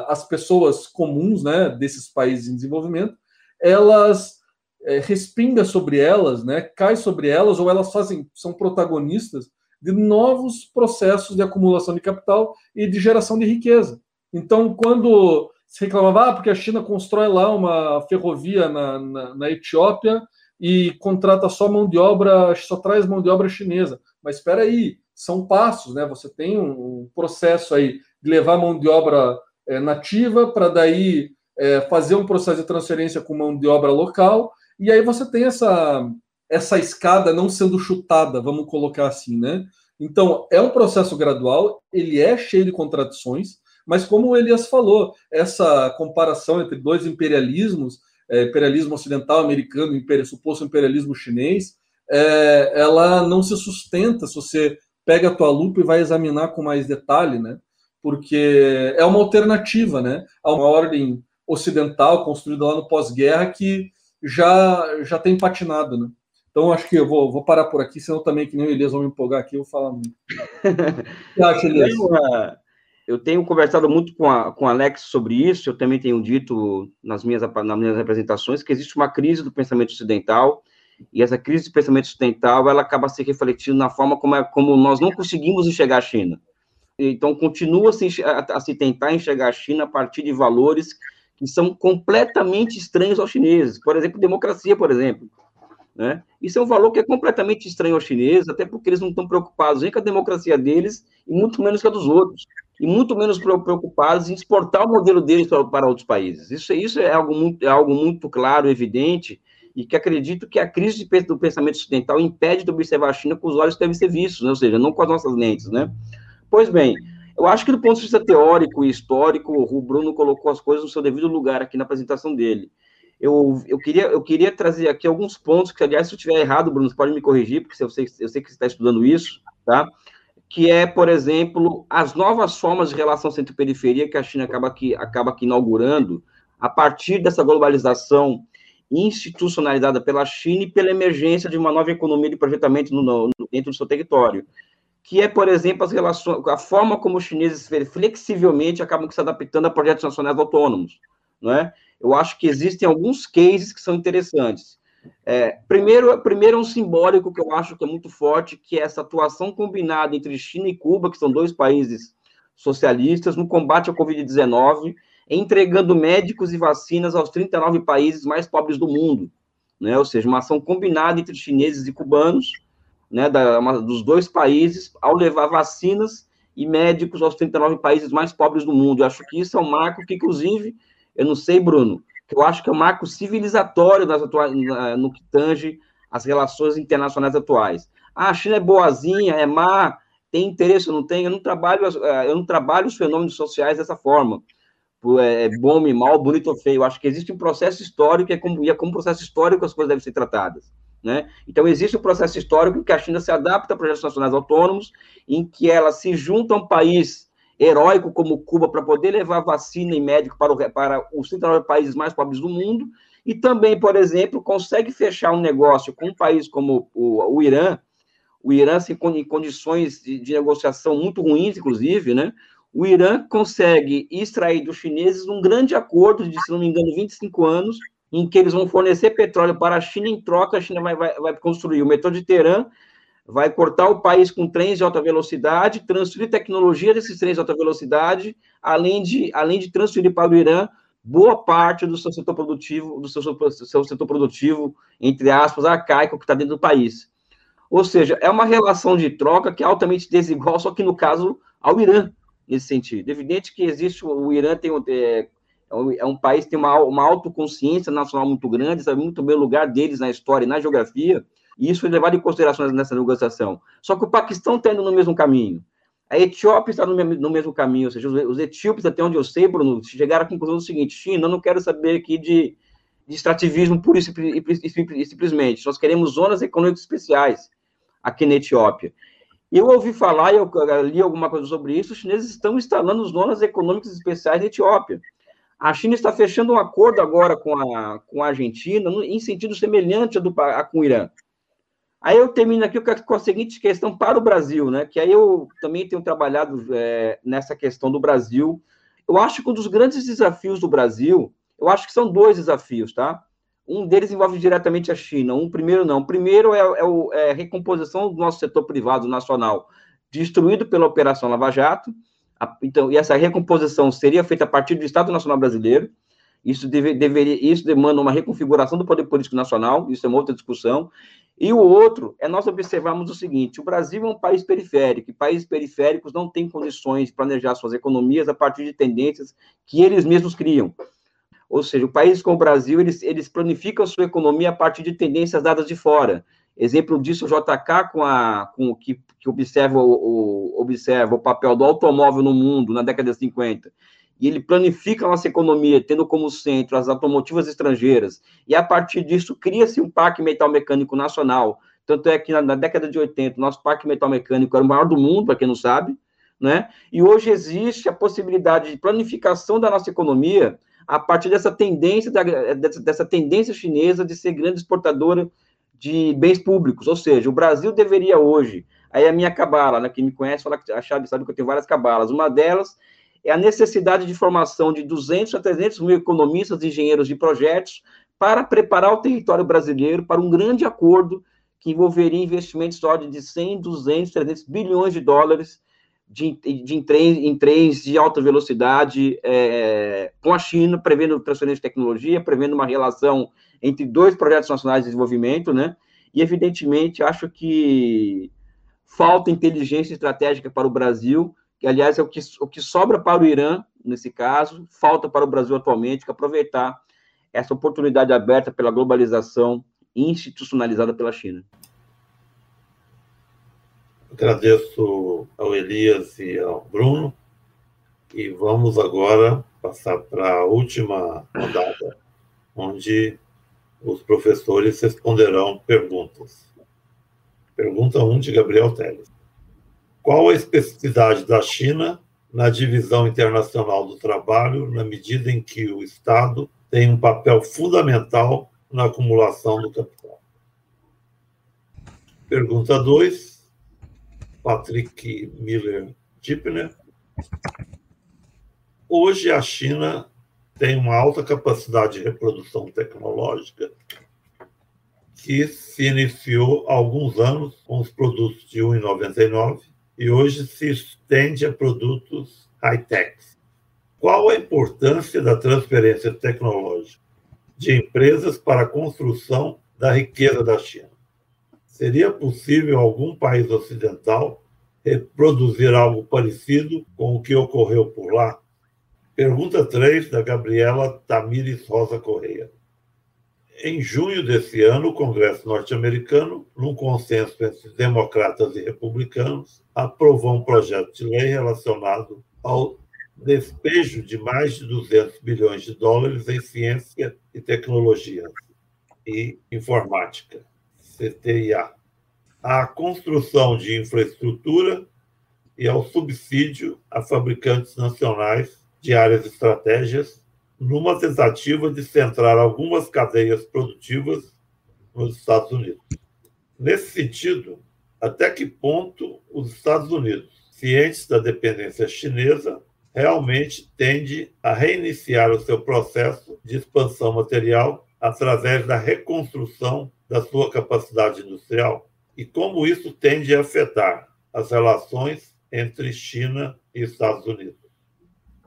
as pessoas comuns, né, desses países em desenvolvimento, elas é, respinga sobre elas, né, cai sobre elas, ou elas fazem, são protagonistas de novos processos de acumulação de capital e de geração de riqueza. Então, quando se reclamava, ah, porque a China constrói lá uma ferrovia na, na, na Etiópia e contrata só mão de obra, só traz mão de obra chinesa. Mas espera aí, são passos, né? Você tem um, processo aí de levar mão de obra é, nativa para daí é, fazer um processo de transferência com mão de obra local e aí você tem essa, essa escada não sendo chutada, vamos colocar assim, né? Então, é um processo gradual, ele é cheio de contradições, mas como o Elias falou, essa comparação entre dois imperialismos, é, imperialismo ocidental americano e suposto imperialismo chinês, é, ela não se sustenta se você pega a tua lupa e vai examinar com mais detalhe, né? Porque é uma alternativa, né? A uma ordem ocidental construída lá no pós-guerra que já já tem patinado, né? Então acho que eu vou, vou parar por aqui, senão também que nem o Elias vão me empolgar aqui, eu vou falar muito. o que acha, Elias? Eu tenho conversado muito com, a, com o Alex sobre isso, eu também tenho dito nas minhas, nas minhas apresentações que existe uma crise do pensamento ocidental, e essa crise do pensamento ocidental, ela acaba se refletindo na forma como, é, como nós não conseguimos enxergar a China. Então, continua -se a, a se tentar enxergar a China a partir de valores que são completamente estranhos aos chineses. Por exemplo, democracia, por exemplo. Né? Isso é um valor que é completamente estranho aos chineses, até porque eles não estão preocupados nem com a democracia deles, e muito menos com a dos outros, e muito menos preocupados em exportar o modelo deles para, para outros países. Isso, isso é, algo muito, é algo muito claro, evidente, e que acredito que a crise do pensamento ocidental impede de observar a China com os olhos que devem ser vistos, né? ou seja, não com as nossas lentes. Né? Pois bem, eu acho que do ponto de vista teórico e histórico, o Bruno colocou as coisas no seu devido lugar aqui na apresentação dele. Eu, eu, queria, eu queria trazer aqui alguns pontos, que, aliás, se eu estiver errado, Bruno, você pode me corrigir, porque eu sei, eu sei que você está estudando isso, tá? Que é, por exemplo, as novas formas de relação centro-periferia que a China acaba aqui, acaba aqui inaugurando a partir dessa globalização institucionalizada pela China e pela emergência de uma nova economia de projetamento no, no, dentro do seu território que é, por exemplo, as relações, a forma como os chineses flexivelmente acabam se adaptando a projetos nacionais autônomos, não é? Eu acho que existem alguns cases que são interessantes. É, primeiro, primeiro é um simbólico que eu acho que é muito forte, que é essa atuação combinada entre China e Cuba, que são dois países socialistas, no combate ao Covid-19, entregando médicos e vacinas aos 39 países mais pobres do mundo, né? Ou seja, uma ação combinada entre chineses e cubanos, né, da, uma, dos dois países ao levar vacinas e médicos aos 39 países mais pobres do mundo. Eu acho que isso é um marco que, inclusive, eu não sei, Bruno, que eu acho que é um marco civilizatório nas atuais, no que tange as relações internacionais atuais. Ah, a China é boazinha, é má, tem interesse ou não tem? Eu não trabalho, eh, eu não trabalho os fenômenos sociais dessa forma. É, é bom e mal, bonito ou feio. Eu acho que existe um processo histórico e é como, e é como processo histórico as coisas devem ser tratadas. Né? Então, existe um processo histórico em que a China se adapta a projetos nacionais autônomos, em que ela se junta a um país heróico como Cuba para poder levar vacina e médico para, o, para os 39 países mais pobres do mundo, e também, por exemplo, consegue fechar um negócio com um país como o, o Irã, o Irã se, em condições de, de, negociação muito ruins, inclusive, né? O Irã consegue extrair dos chineses um grande acordo de, se não me engano, 25 anos, em que eles vão fornecer petróleo para a China, em troca, a China vai, vai, vai construir o metrô de Teherã, vai cortar o país com trens de alta velocidade, transferir tecnologia desses trens de alta velocidade, além de, além de transferir para o Irã boa parte do seu setor produtivo, do seu, seu setor produtivo, entre aspas, arcaico que está dentro do país. Ou seja, é uma relação de troca que é altamente desigual, só que no caso ao Irã, nesse sentido. É evidente que existe, o Irã tem é, é um país que tem uma, uma autoconsciência nacional muito grande, sabe muito bem o lugar deles na história e na geografia, e isso foi levado em consideração nessa negociação. Só que o Paquistão está indo no mesmo caminho. A Etiópia está no mesmo, no caminho, ou seja, os, etíopes, até onde eu sei, Bruno, chegaram à conclusão do seguinte: China, eu não quero saber aqui de, de extrativismo puro e, e, e, simplesmente. Nós queremos zonas econômicas especiais aqui na Etiópia. Eu ouvi falar, eu li alguma coisa sobre isso, os chineses estão instalando zonas econômicas especiais na Etiópia. A China está fechando um acordo agora com a, com a Argentina, em sentido semelhante do, a, com o Irã. Aí eu termino aqui com a seguinte questão para o Brasil, né? Que aí eu também tenho trabalhado é, nessa questão do Brasil. Eu acho que um dos grandes desafios do Brasil, eu acho que são dois desafios, tá? Um deles envolve diretamente a China. Um primeiro não. O primeiro é, é, o, é a recomposição do nosso setor privado nacional, destruído pela Operação Lava Jato. Então, e essa recomposição seria feita a partir do Estado Nacional Brasileiro. Isso, deve, deveria, isso demanda uma reconfiguração do poder político nacional, isso é uma outra discussão. E o outro é nós observarmos o seguinte: o Brasil é um país periférico, e países periféricos não têm condições de planejar suas economias a partir de tendências que eles mesmos criam. Ou seja, o país como o Brasil, eles, eles planificam sua economia a partir de tendências dadas de fora. Exemplo disso, o JK, com a, com, que, que observa, o, observa o papel do automóvel no mundo na década de 50 e ele planifica a nossa economia, tendo como centro as automotivas estrangeiras, e a partir disso cria-se um parque metal mecânico nacional. Tanto é que na, na, década de 80, nosso parque metal mecânico era o maior do mundo, para quem não sabe, né? E hoje existe a possibilidade de planificação da nossa economia a partir dessa tendência, da, dessa, dessa tendência chinesa de ser grande exportadora de bens públicos. Ou seja, o Brasil deveria hoje, aí a minha cabala, né, quem me conhece fala que a chave sabe que eu tenho várias cabalas. Uma delas é a necessidade de formação de 200 a 300 mil economistas e engenheiros de projetos para preparar o território brasileiro para um grande acordo que envolveria investimentos só de 100, 200, 300 bilhões de dólares de, de, em, trens, em trens de alta velocidade é, com a China, prevendo transferência de tecnologia, prevendo uma relação entre dois projetos nacionais de desenvolvimento, né? E, evidentemente, acho que falta inteligência estratégica para o Brasil que aliás é o que, o que sobra para o Irã, nesse caso, falta para o Brasil atualmente, que é aproveitar essa oportunidade aberta pela globalização institucionalizada pela China. Agradeço ao Elias e ao Bruno. E vamos agora passar para a última rodada, onde os professores responderão perguntas. Pergunta 1 de Gabriel Teles. Qual a especificidade da China na divisão internacional do trabalho, na medida em que o Estado tem um papel fundamental na acumulação do capital? Pergunta 2, Patrick Miller Dipner. Hoje a China tem uma alta capacidade de reprodução tecnológica que se iniciou há alguns anos com os produtos de 1,99 e hoje se estende a produtos high-tech. Qual a importância da transferência tecnológica de empresas para a construção da riqueza da China? Seria possível algum país ocidental reproduzir algo parecido com o que ocorreu por lá? Pergunta 3, da Gabriela Tamires Rosa Correia. Em junho desse ano, o Congresso norte-americano, num consenso entre democratas e republicanos, aprovou um projeto de lei relacionado ao despejo de mais de 200 bilhões de dólares em ciência e tecnologia e informática, CTIA, à construção de infraestrutura e ao subsídio a fabricantes nacionais de áreas estratégicas numa tentativa de centrar algumas cadeias produtivas nos Estados Unidos. Nesse sentido, até que ponto os Estados Unidos, cientes da dependência chinesa, realmente tende a reiniciar o seu processo de expansão material através da reconstrução da sua capacidade industrial? E como isso tende a afetar as relações entre China e Estados Unidos?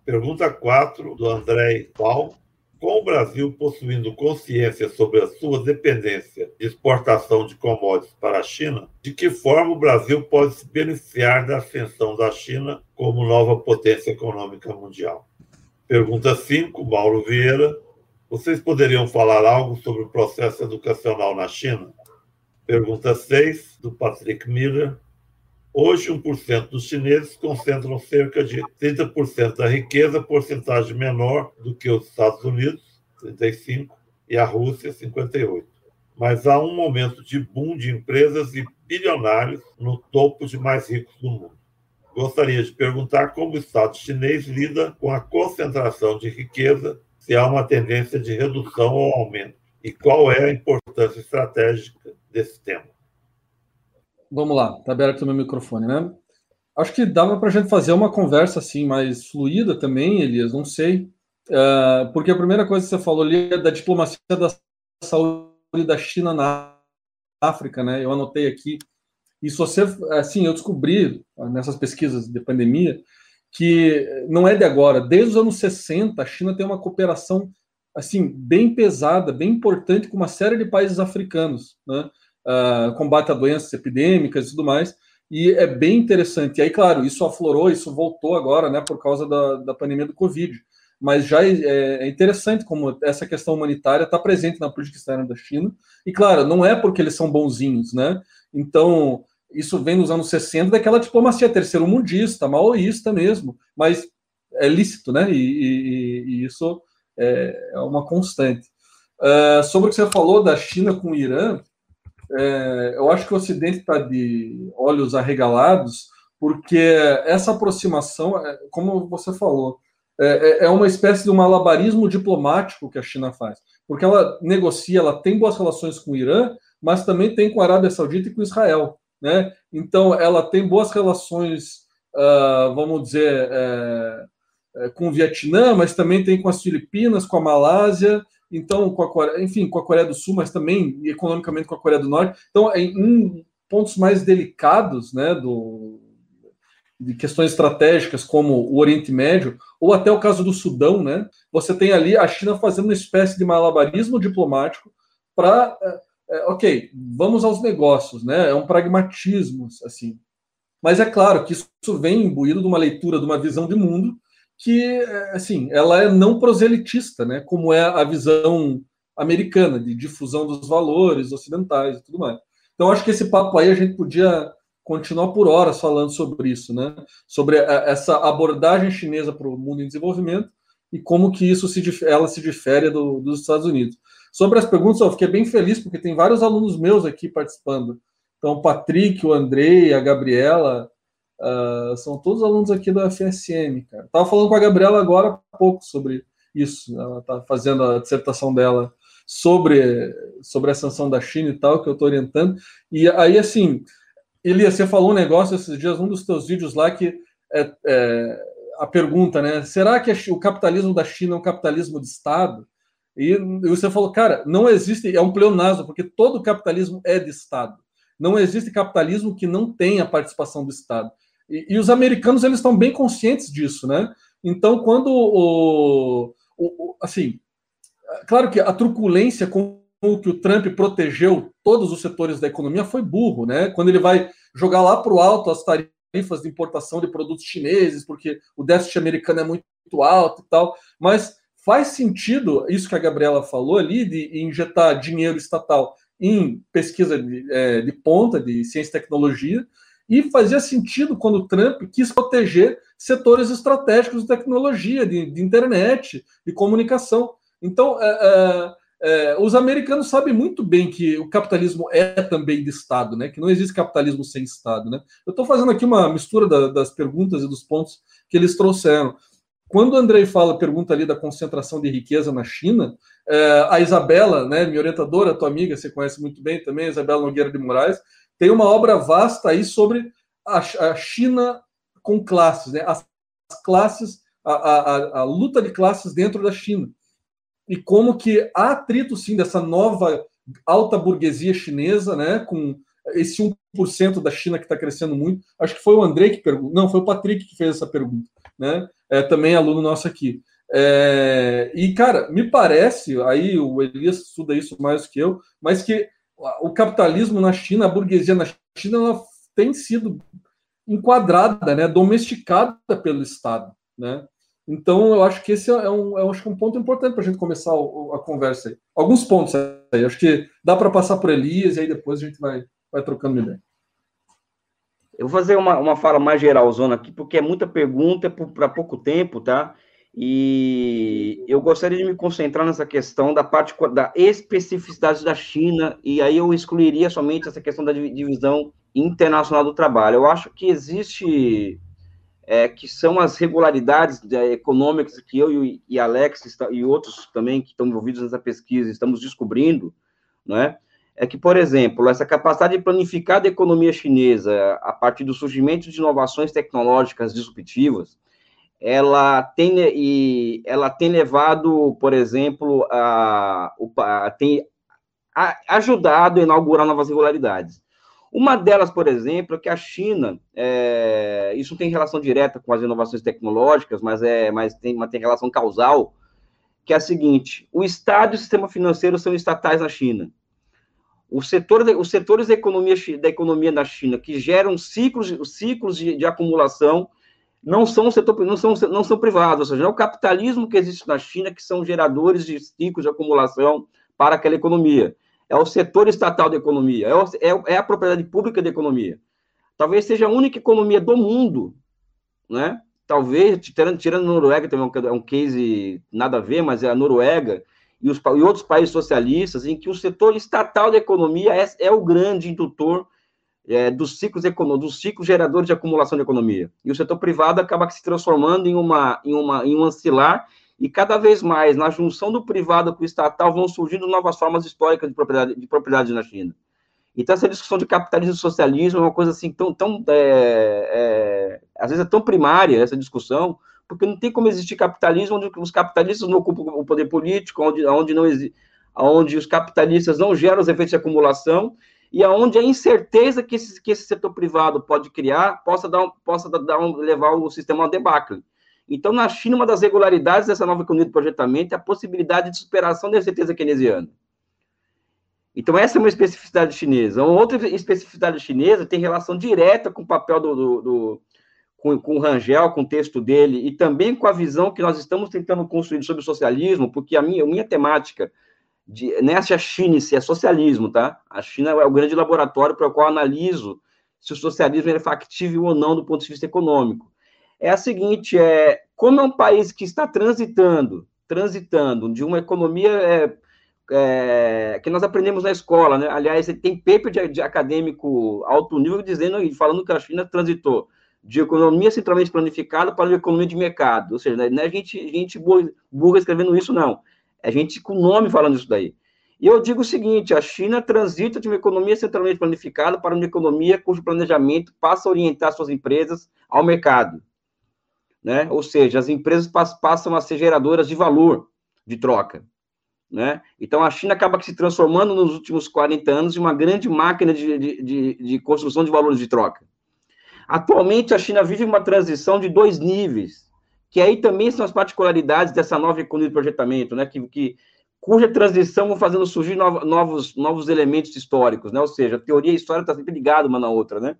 Pergunta 4, do André Val. Com o Brasil possuindo consciência sobre a sua dependência de exportação de commodities para a China, de que forma o Brasil pode se beneficiar da ascensão da China como nova potência econômica mundial? Pergunta 5, Mauro Vieira. Vocês poderiam falar algo sobre o processo educacional na China? Pergunta 6, do Patrick Miller. Hoje, 1% dos chineses concentram cerca de 30% da riqueza, porcentagem menor do que os Estados Unidos, 35%, e a Rússia, 58%. Mas há um momento de boom de empresas e bilionários no topo de mais ricos do mundo. Gostaria de perguntar como o Estado chinês lida com a concentração de riqueza, se há uma tendência de redução ou aumento, e qual é a importância estratégica desse tema. Vamos lá, tá aberto o meu microfone, né? Acho que dava para a gente fazer uma conversa assim mais fluida também, Elias, não sei. Uh, porque a primeira coisa que você falou ali é da diplomacia da saúde da China na África, né? Eu anotei aqui. E se você, assim, eu descobri nessas pesquisas de pandemia que não é de agora, desde os anos 60, a China tem uma cooperação assim bem pesada, bem importante com uma série de países africanos, né? Uh, combate a doenças epidêmicas e tudo mais. E é bem interessante. E aí, claro, isso aflorou, isso voltou agora, né, por causa da, da pandemia do Covid. Mas já é, é interessante como essa questão humanitária está presente na política externa da China. E, claro, não é porque eles são bonzinhos, né? Então, isso vem nos anos 60 daquela diplomacia terceiro mundista, maoísta mesmo, mas é lícito, né? E, e, e isso é, é, uma constante. Uh, sobre o que você falou da China com o Irã, é, eu acho que o Ocidente está de olhos arregalados, porque essa aproximação, é, como você falou, é, é, é, uma espécie de um malabarismo diplomático que a China faz, porque ela negocia, ela tem boas relações com o Irã, mas também tem com a Arábia Saudita e com Israel, né? Então, ela tem boas relações, uh, vamos dizer, é, com o Vietnã, mas também tem com as Filipinas, com a Malásia, então com a Coreia, enfim, com a Coreia do Sul, mas também economicamente com a Coreia do Norte. Então, em, em pontos mais delicados, né, do, de questões estratégicas como o Oriente Médio ou até o caso do Sudão, né? Você tem ali a China fazendo uma espécie de malabarismo diplomático para, é, é, ok, vamos aos negócios, né? É um pragmatismo assim. Mas é claro que isso vem imbuído de uma leitura, de uma visão de mundo que, assim, ela é não proselitista, né? Como é a visão americana de difusão dos valores ocidentais e tudo mais. Então, acho que esse papo aí a gente podia continuar por horas falando sobre isso, né? Sobre essa abordagem chinesa para o mundo em desenvolvimento e como que isso se ela se difere do, dos Estados Unidos. Sobre as perguntas, eu fiquei bem feliz porque tem vários alunos meus aqui participando. Então, o Patrick, o Andrei, a Gabriela, Uh, são todos alunos aqui da FSM, cara. Tava falando com a Gabriela agora há pouco sobre isso. Ela tá fazendo a dissertação dela sobre, sobre a sanção da China e tal, que eu estou orientando. E aí, assim, Elias, você falou um negócio esses dias, um dos teus vídeos lá, que é, é a pergunta, né? Será que o capitalismo da China é um capitalismo de Estado? E você falou, cara, não existe, é um pleonasmo, porque todo capitalismo é de Estado. Não existe capitalismo que não tenha participação do Estado. E, e os americanos eles estão bem conscientes disso, né? Então, quando o, o, assim, claro que a truculência com que o Trump protegeu todos os setores da economia foi burro, né? Quando ele vai jogar lá para o alto as tarifas de importação de produtos chineses, porque o déficit americano é muito alto e tal, mas faz sentido isso que a Gabriela falou ali de injetar dinheiro estatal em pesquisa de, é, de ponta de ciência e tecnologia e fazia sentido quando o Trump quis proteger setores estratégicos de tecnologia, de, de internet, de comunicação. Então, é, é, é, os americanos sabem muito bem que o capitalismo é também de Estado, né? Que não existe capitalismo sem Estado, né? Eu estou fazendo aqui uma mistura da, das perguntas e dos pontos que eles trouxeram. Quando o Andrei fala, pergunta ali da concentração de riqueza na China, é, a Isabela, né, minha orientadora, tua amiga, você conhece muito bem também, Isabela Nogueira de Moraes, tem uma obra vasta aí sobre a, a China com classes, né? As classes, a, a, a, luta de classes dentro da China. E como que há atrito, sim, dessa nova alta burguesia chinesa, né? Com esse 1% da China que está crescendo muito. Acho que foi o André que perguntou. Não, foi o Patrick que fez essa pergunta, né? É também aluno nosso aqui. É, e, cara, me parece, aí o Elias estuda isso mais do que eu, mas que o capitalismo na China, a burguesia na China, ela tem sido enquadrada, né, domesticada pelo Estado, né? Então, eu acho que esse é um, eu acho que é um ponto importante para a gente começar a, a, conversa aí. Alguns pontos aí, acho que dá para passar por Elias e aí depois a gente vai, vai trocando ideia. Eu vou fazer uma, uma fala mais geralzona aqui, porque é muita pergunta para pouco tempo, tá? E eu gostaria de me concentrar nessa questão da parte da especificidade da China, e aí eu excluiria somente essa questão da divisão internacional do trabalho. Eu acho que existe, é, que são as regularidades é, econômicas que eu e, Alex e outros também que estão envolvidos nessa pesquisa estamos descobrindo, não é? É que, por exemplo, essa capacidade de planificar da economia chinesa a partir do surgimento de inovações tecnológicas disruptivas, ela tem, e ela tem levado, por exemplo, a, a, tem a, ajudado a inaugurar novas regularidades. Uma delas, por exemplo, é que a China, é, isso tem relação direta com as inovações tecnológicas, mas, é, mas tem, mas tem relação causal, que é a seguinte: o Estado e o sistema financeiro são estatais na China. O setor, os setores da economia, da economia na China que geram ciclos, ciclos de, de acumulação não são setor, não são, não são privados, ou seja, é o capitalismo que existe na China que são geradores de ciclos de acumulação para aquela economia. É o setor estatal da economia, é, o, é, é a propriedade pública da economia. Talvez seja a única economia do mundo, né? Talvez, tirando, tirando a Noruega, também é um case nada a ver, mas é a Noruega e, os, e outros países socialistas, em que o setor estatal da economia é, é o grande indutor é, dos ciclos dos ciclos geradores de acumulação de economia. E o setor privado acaba se transformando em uma em uma em um ancilar e cada vez mais na junção do privado com o estatal vão surgindo novas formas históricas de propriedade de propriedade na China. Então essa discussão de capitalismo e socialismo é uma coisa assim tão tão é, é, às vezes é tão primária essa discussão porque não tem como existir capitalismo onde os capitalistas não ocupam o poder político, onde, onde não onde os capitalistas não geram os efeitos de acumulação e aonde a incerteza que esse, que esse setor privado pode criar possa, dar, possa dar um, levar o sistema a debacle. Então, na China, uma das regularidades dessa nova economia de projetamento é a possibilidade de superação da incerteza keynesiana. Então, essa é uma especificidade chinesa. Uma outra especificidade chinesa tem relação direta com o papel do, do, do com, com o Rangel, com o texto dele, e também com a visão que nós estamos tentando construir sobre o socialismo, porque a minha, a minha temática de, nessa China, se é socialismo, tá? A China é o grande laboratório para o qual analiso se o socialismo é factível ou não do ponto de vista econômico. É a seguinte, é, como é um país que está transitando, transitando de uma economia é, é, que nós aprendemos na escola, né? Aliás, tem paper de, de, acadêmico alto nível dizendo, falando que a China transitou de economia centralmente planificada para uma economia de mercado. Ou seja, não é gente, gente burra escrevendo isso, não. É gente com nome falando isso daí. E eu digo o seguinte: a China transita de uma economia centralmente planificada para uma economia cujo planejamento passa a orientar suas empresas ao mercado. Né? Ou seja, as empresas passam a ser geradoras de valor de troca. Né? Então, a China acaba se transformando nos últimos 40 anos em uma grande máquina de, de, de, de construção de valores de troca. Atualmente, a China vive uma transição de dois níveis que aí também são as particularidades dessa nova economia de projetamento, né? Que, que cuja transição vão fazendo surgir novos, novos elementos históricos, né? Ou seja, teoria e história estão tá sempre ligadas uma na outra, né?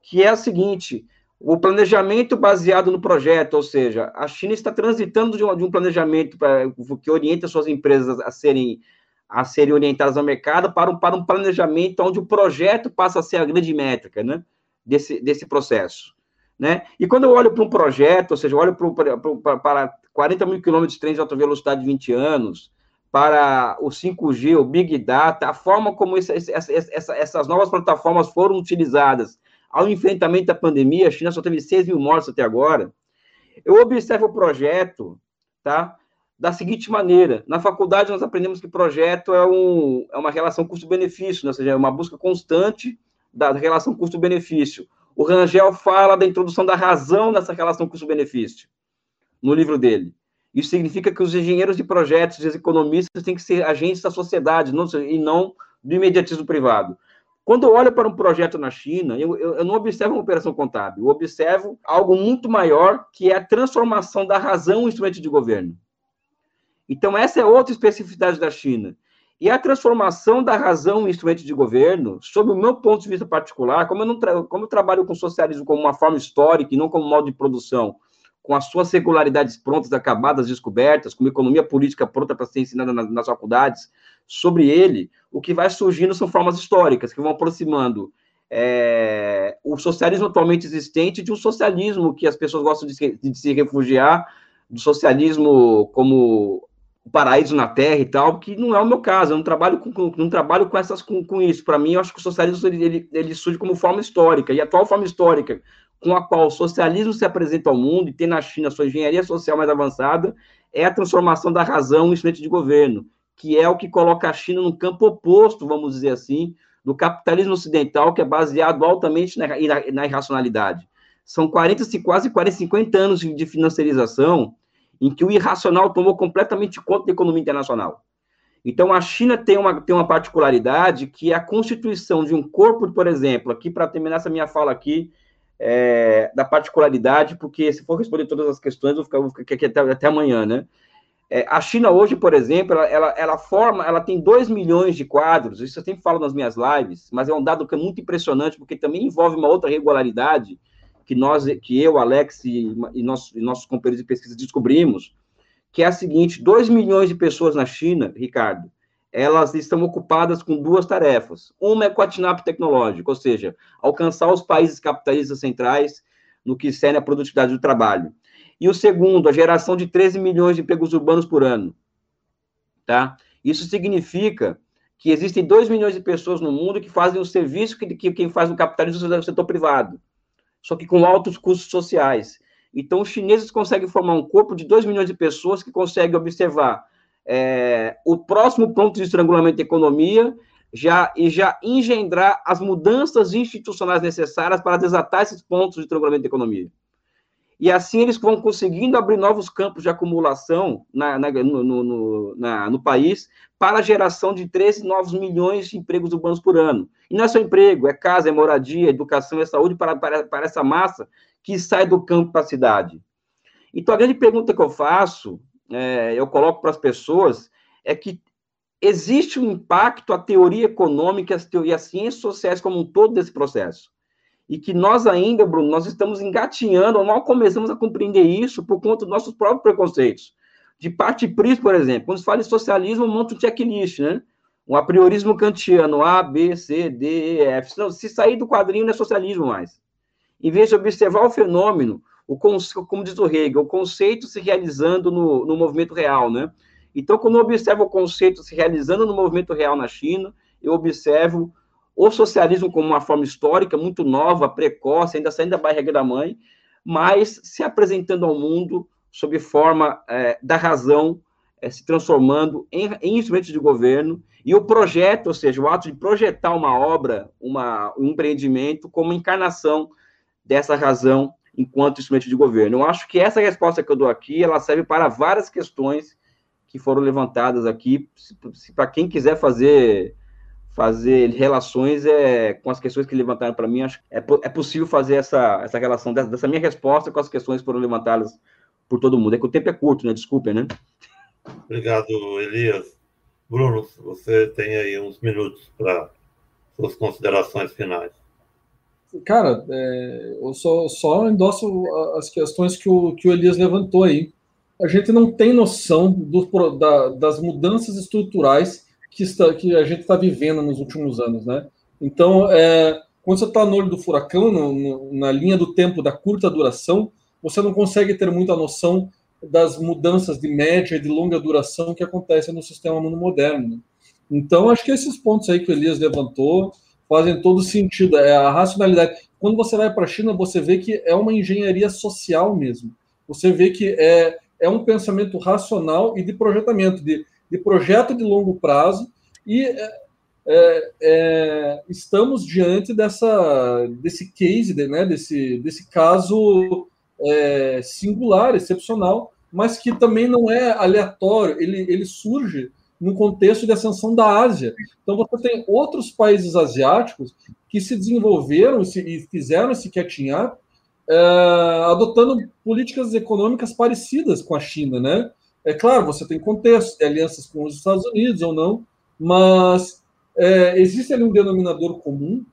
Que é a seguinte: o planejamento baseado no projeto, ou seja, a China está transitando de um, de um planejamento pra, que orienta suas empresas a serem a serem orientadas ao mercado para um, para um planejamento onde o projeto passa a ser a grande métrica, né? Desse, desse processo. Né? E quando eu olho para um projeto, ou seja, olho para, para, para 40 mil quilômetros de trem de alta velocidade de 20 anos, para o 5G, o Big Data, a forma como essa, essas novas plataformas foram utilizadas ao enfrentamento da pandemia, a China só teve 6 mil mortos até agora. Eu observo o projeto, tá? Da seguinte maneira: na faculdade nós aprendemos que projeto é, um, é uma relação custo-benefício, né? ou seja, é uma busca constante da relação custo-benefício. O Rangel fala da introdução da razão nessa relação custo-benefício, no livro dele. Isso significa que os engenheiros de projetos, os economistas, têm que ser agentes da sociedade não, e não do imediatismo privado. Quando eu olho para um projeto na China, eu, eu, eu, não observo uma operação contábil, eu observo algo muito maior, que é a transformação da razão em instrumento de governo. Então, essa é outra especificidade da China. E a transformação da razão em instrumento de governo, sob o meu ponto de vista particular, como eu, não como eu trabalho com socialismo como uma forma histórica e não como modo de produção, com as suas regularidades prontas, acabadas, descobertas, com uma economia política pronta para ser ensinada nas, nas faculdades, sobre ele, o que vai surgindo são formas históricas que vão aproximando é, o socialismo atualmente existente de um socialismo que as pessoas gostam de se, de se refugiar, do socialismo como o paraíso na terra e tal, que não é o meu caso, eu não trabalho com, não trabalho com essas com, com isso. Para mim, eu acho que o socialismo ele, ele, ele, surge como forma histórica, e a atual forma histórica com a qual o socialismo se apresenta ao mundo e tem na China sua engenharia social mais avançada, é a transformação da razão em instrumento de governo, que é o que coloca a China no campo oposto, vamos dizer assim, do capitalismo ocidental, que é baseado altamente na, na, na irracionalidade. São 40, quase 40, 50 anos de financiarização em que o irracional tomou completamente conta da economia internacional. Então, a China tem uma, tem uma particularidade que é a constituição de um corpo, por exemplo, aqui para terminar essa minha fala aqui, é, da particularidade, porque se for responder todas as questões, eu vou ficar, aqui até, até amanhã, né? É, a China hoje, por exemplo, ela, ela, ela, forma, ela tem 2 milhões de quadros, isso eu sempre falo nas minhas lives, mas é um dado que é muito impressionante, porque também envolve uma outra regularidade que nós, que eu, Alex e, e, nossos, e nossos companheiros de pesquisa descobrimos, que é a seguinte, 2 milhões de pessoas na China, Ricardo, elas estão ocupadas com duas tarefas. Uma é catnap tecnológico, ou seja, alcançar os países capitalistas centrais no que serve a produtividade do trabalho. E o segundo, a geração de 13 milhões de empregos urbanos por ano. Tá? Isso significa que existem 2 milhões de pessoas no mundo que fazem o serviço que, que quem faz no capitalismo é o setor privado, só que com altos custos sociais. Então, os chineses conseguem formar um corpo de 2 milhões de pessoas que conseguem observar é, o próximo ponto de estrangulamento da economia já, e já engendrar as mudanças institucionais necessárias para desatar esses pontos de estrangulamento da economia. E assim eles vão conseguindo abrir novos campos de acumulação na, na, no, no, na, no, país para a geração de 13 novos milhões de empregos urbanos por ano. E não é só emprego, é casa, é moradia, educação, é saúde para, para, para essa massa que sai do campo para a cidade. Então, a grande pergunta que eu faço, é, eu coloco para as pessoas, é que existe um impacto à teoria econômica às ciências sociais como um todo desse processo e que nós ainda, Bruno, nós estamos engatinhando, mal começamos a compreender isso por conta dos nossos próprios preconceitos. De parte PRIS, por exemplo, quando se fala em socialismo, monta um checklist, né? Um apriorismo kantiano, A, B, C, D, E, F. Se sair do quadrinho, não é socialismo mais. Em vez de observar o fenômeno, o como diz o Hegel, o conceito se realizando no, no movimento real, né? Então, quando eu observo o conceito se realizando no movimento real na China, eu observo o socialismo como uma forma histórica muito nova, precoce, ainda saindo da barriga da mãe, mas se apresentando ao mundo sob forma é, da razão, é, se transformando em, em instrumentos de governo, e o projeto, ou seja, o ato de projetar uma obra, uma, um empreendimento, como encarnação dessa razão enquanto instrumento de governo. Eu acho que essa resposta que eu dou aqui, ela serve para várias questões que foram levantadas aqui, para quem quiser fazer fazer relações é, com as questões que levantaram para mim. Acho que é, é possível fazer essa, essa relação dessa, dessa, minha resposta com as questões que foram levantadas por todo mundo. É que o tempo é curto, né? Desculpem, né? Obrigado, Elias. Bruno, você tem aí uns minutos para suas considerações finais. Cara, é, eu só, só endosso as questões que o, que o Elias levantou aí. A gente não tem noção do, da, das mudanças estruturais que, está, que a gente está vivendo nos últimos anos, né? Então, é, quando você está no olho do furacão, no, no, na linha do tempo da curta duração, você não consegue ter muita noção das mudanças de média e de longa duração que acontecem no sistema moderno. Né? Então, acho que esses pontos aí que o Elias levantou, fazem todo sentido. É a racionalidade. Quando você vai para a China, você vê que é uma engenharia social mesmo. Você vê que é, é um pensamento racional e de projetamento, de, de projeto de longo prazo. E é, é, é estamos diante dessa, desse case, né, desse, desse caso é, singular, excepcional, mas que também não é aleatório. Ele, ele surge no contexto de ascensão da Ásia. Então, você tem outros países asiáticos que se desenvolveram e fizeram catching up, é, adotando políticas econômicas parecidas com a China, né? É claro, você tem contexto, tem alianças com os Estados Unidos ou não, mas é, existe ali um denominador comum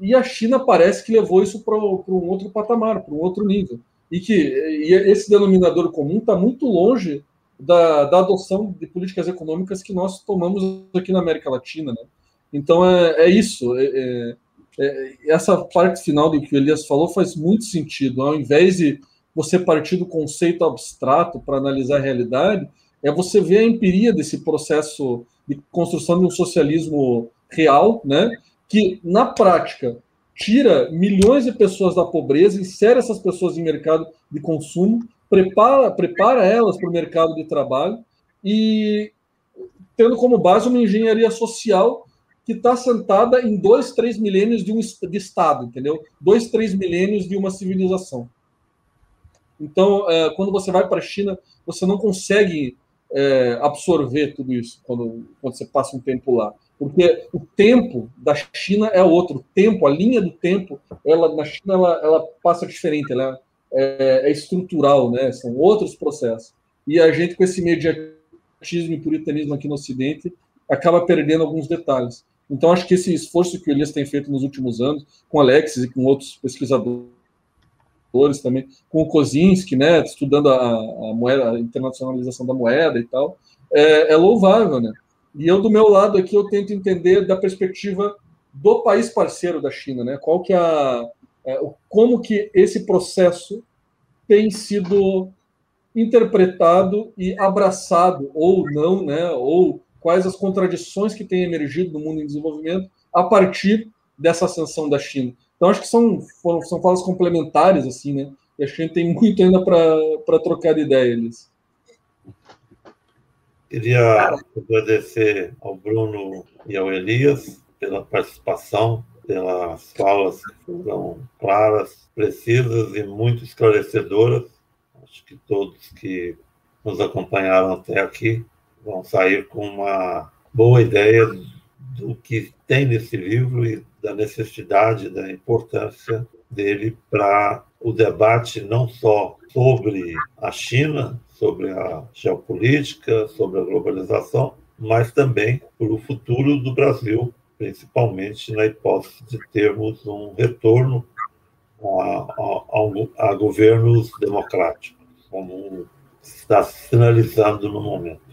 e a China parece que levou isso para um outro patamar, para um outro nível. E que e esse denominador comum está muito longe da, da, adoção de políticas econômicas que nós tomamos aqui na América Latina. Né? Então é, é isso. É, é, é, essa parte final do que o Elias falou faz muito sentido. Ao invés de você partir do conceito abstrato para analisar a realidade, é você ver a empiria desse processo de construção de um socialismo real, né? que na prática tira milhões de pessoas da pobreza, insere essas pessoas em mercado de consumo, prepara, prepara elas para o mercado de trabalho e tendo como base uma engenharia social que está sentada em dois, três milênios de um de Estado, entendeu? Dois, três milênios de uma civilização. Então, é, quando você vai para a China, você não consegue é, absorver tudo isso quando, quando você passa um tempo lá. Porque o tempo da China é outro. O tempo, a linha do tempo, ela, na China, ela, ela passa diferente. Ela, é, é, estrutural, né? São outros processos. E a gente, com esse mediatismo e puritanismo aqui no Ocidente, acaba perdendo alguns detalhes. Então, acho que esse esforço que o Elias tem feito nos últimos anos, com Alexis e com outros pesquisadores também, com o Kozinski, né, estudando a, a moeda, a internacionalização da moeda e tal, é, é, louvável, né? E eu, do meu lado aqui, eu tento entender da perspectiva do país parceiro da China, né? Qual que é a, é, como que esse processo tem sido interpretado e abraçado ou não, né? Ou quais as contradições que têm emergido no mundo em desenvolvimento a partir dessa ascensão da China. Então acho que são são falas complementares assim, né? E a gente tem muito ainda para trocar de ideia, Elis. Queria agradecer ao Bruno e ao Elias pela participação pelas falas que foram claras, precisas e muito esclarecedoras. Acho que todos que nos acompanharam até aqui vão sair com uma boa ideia do que tem nesse livro e da necessidade, da importância dele para o debate não só sobre a China, sobre a geopolítica, sobre a globalização, mas também para o futuro do Brasil principalmente na hipótese de termos um retorno a, a, a governos democráticos, como está sinalizando no momento.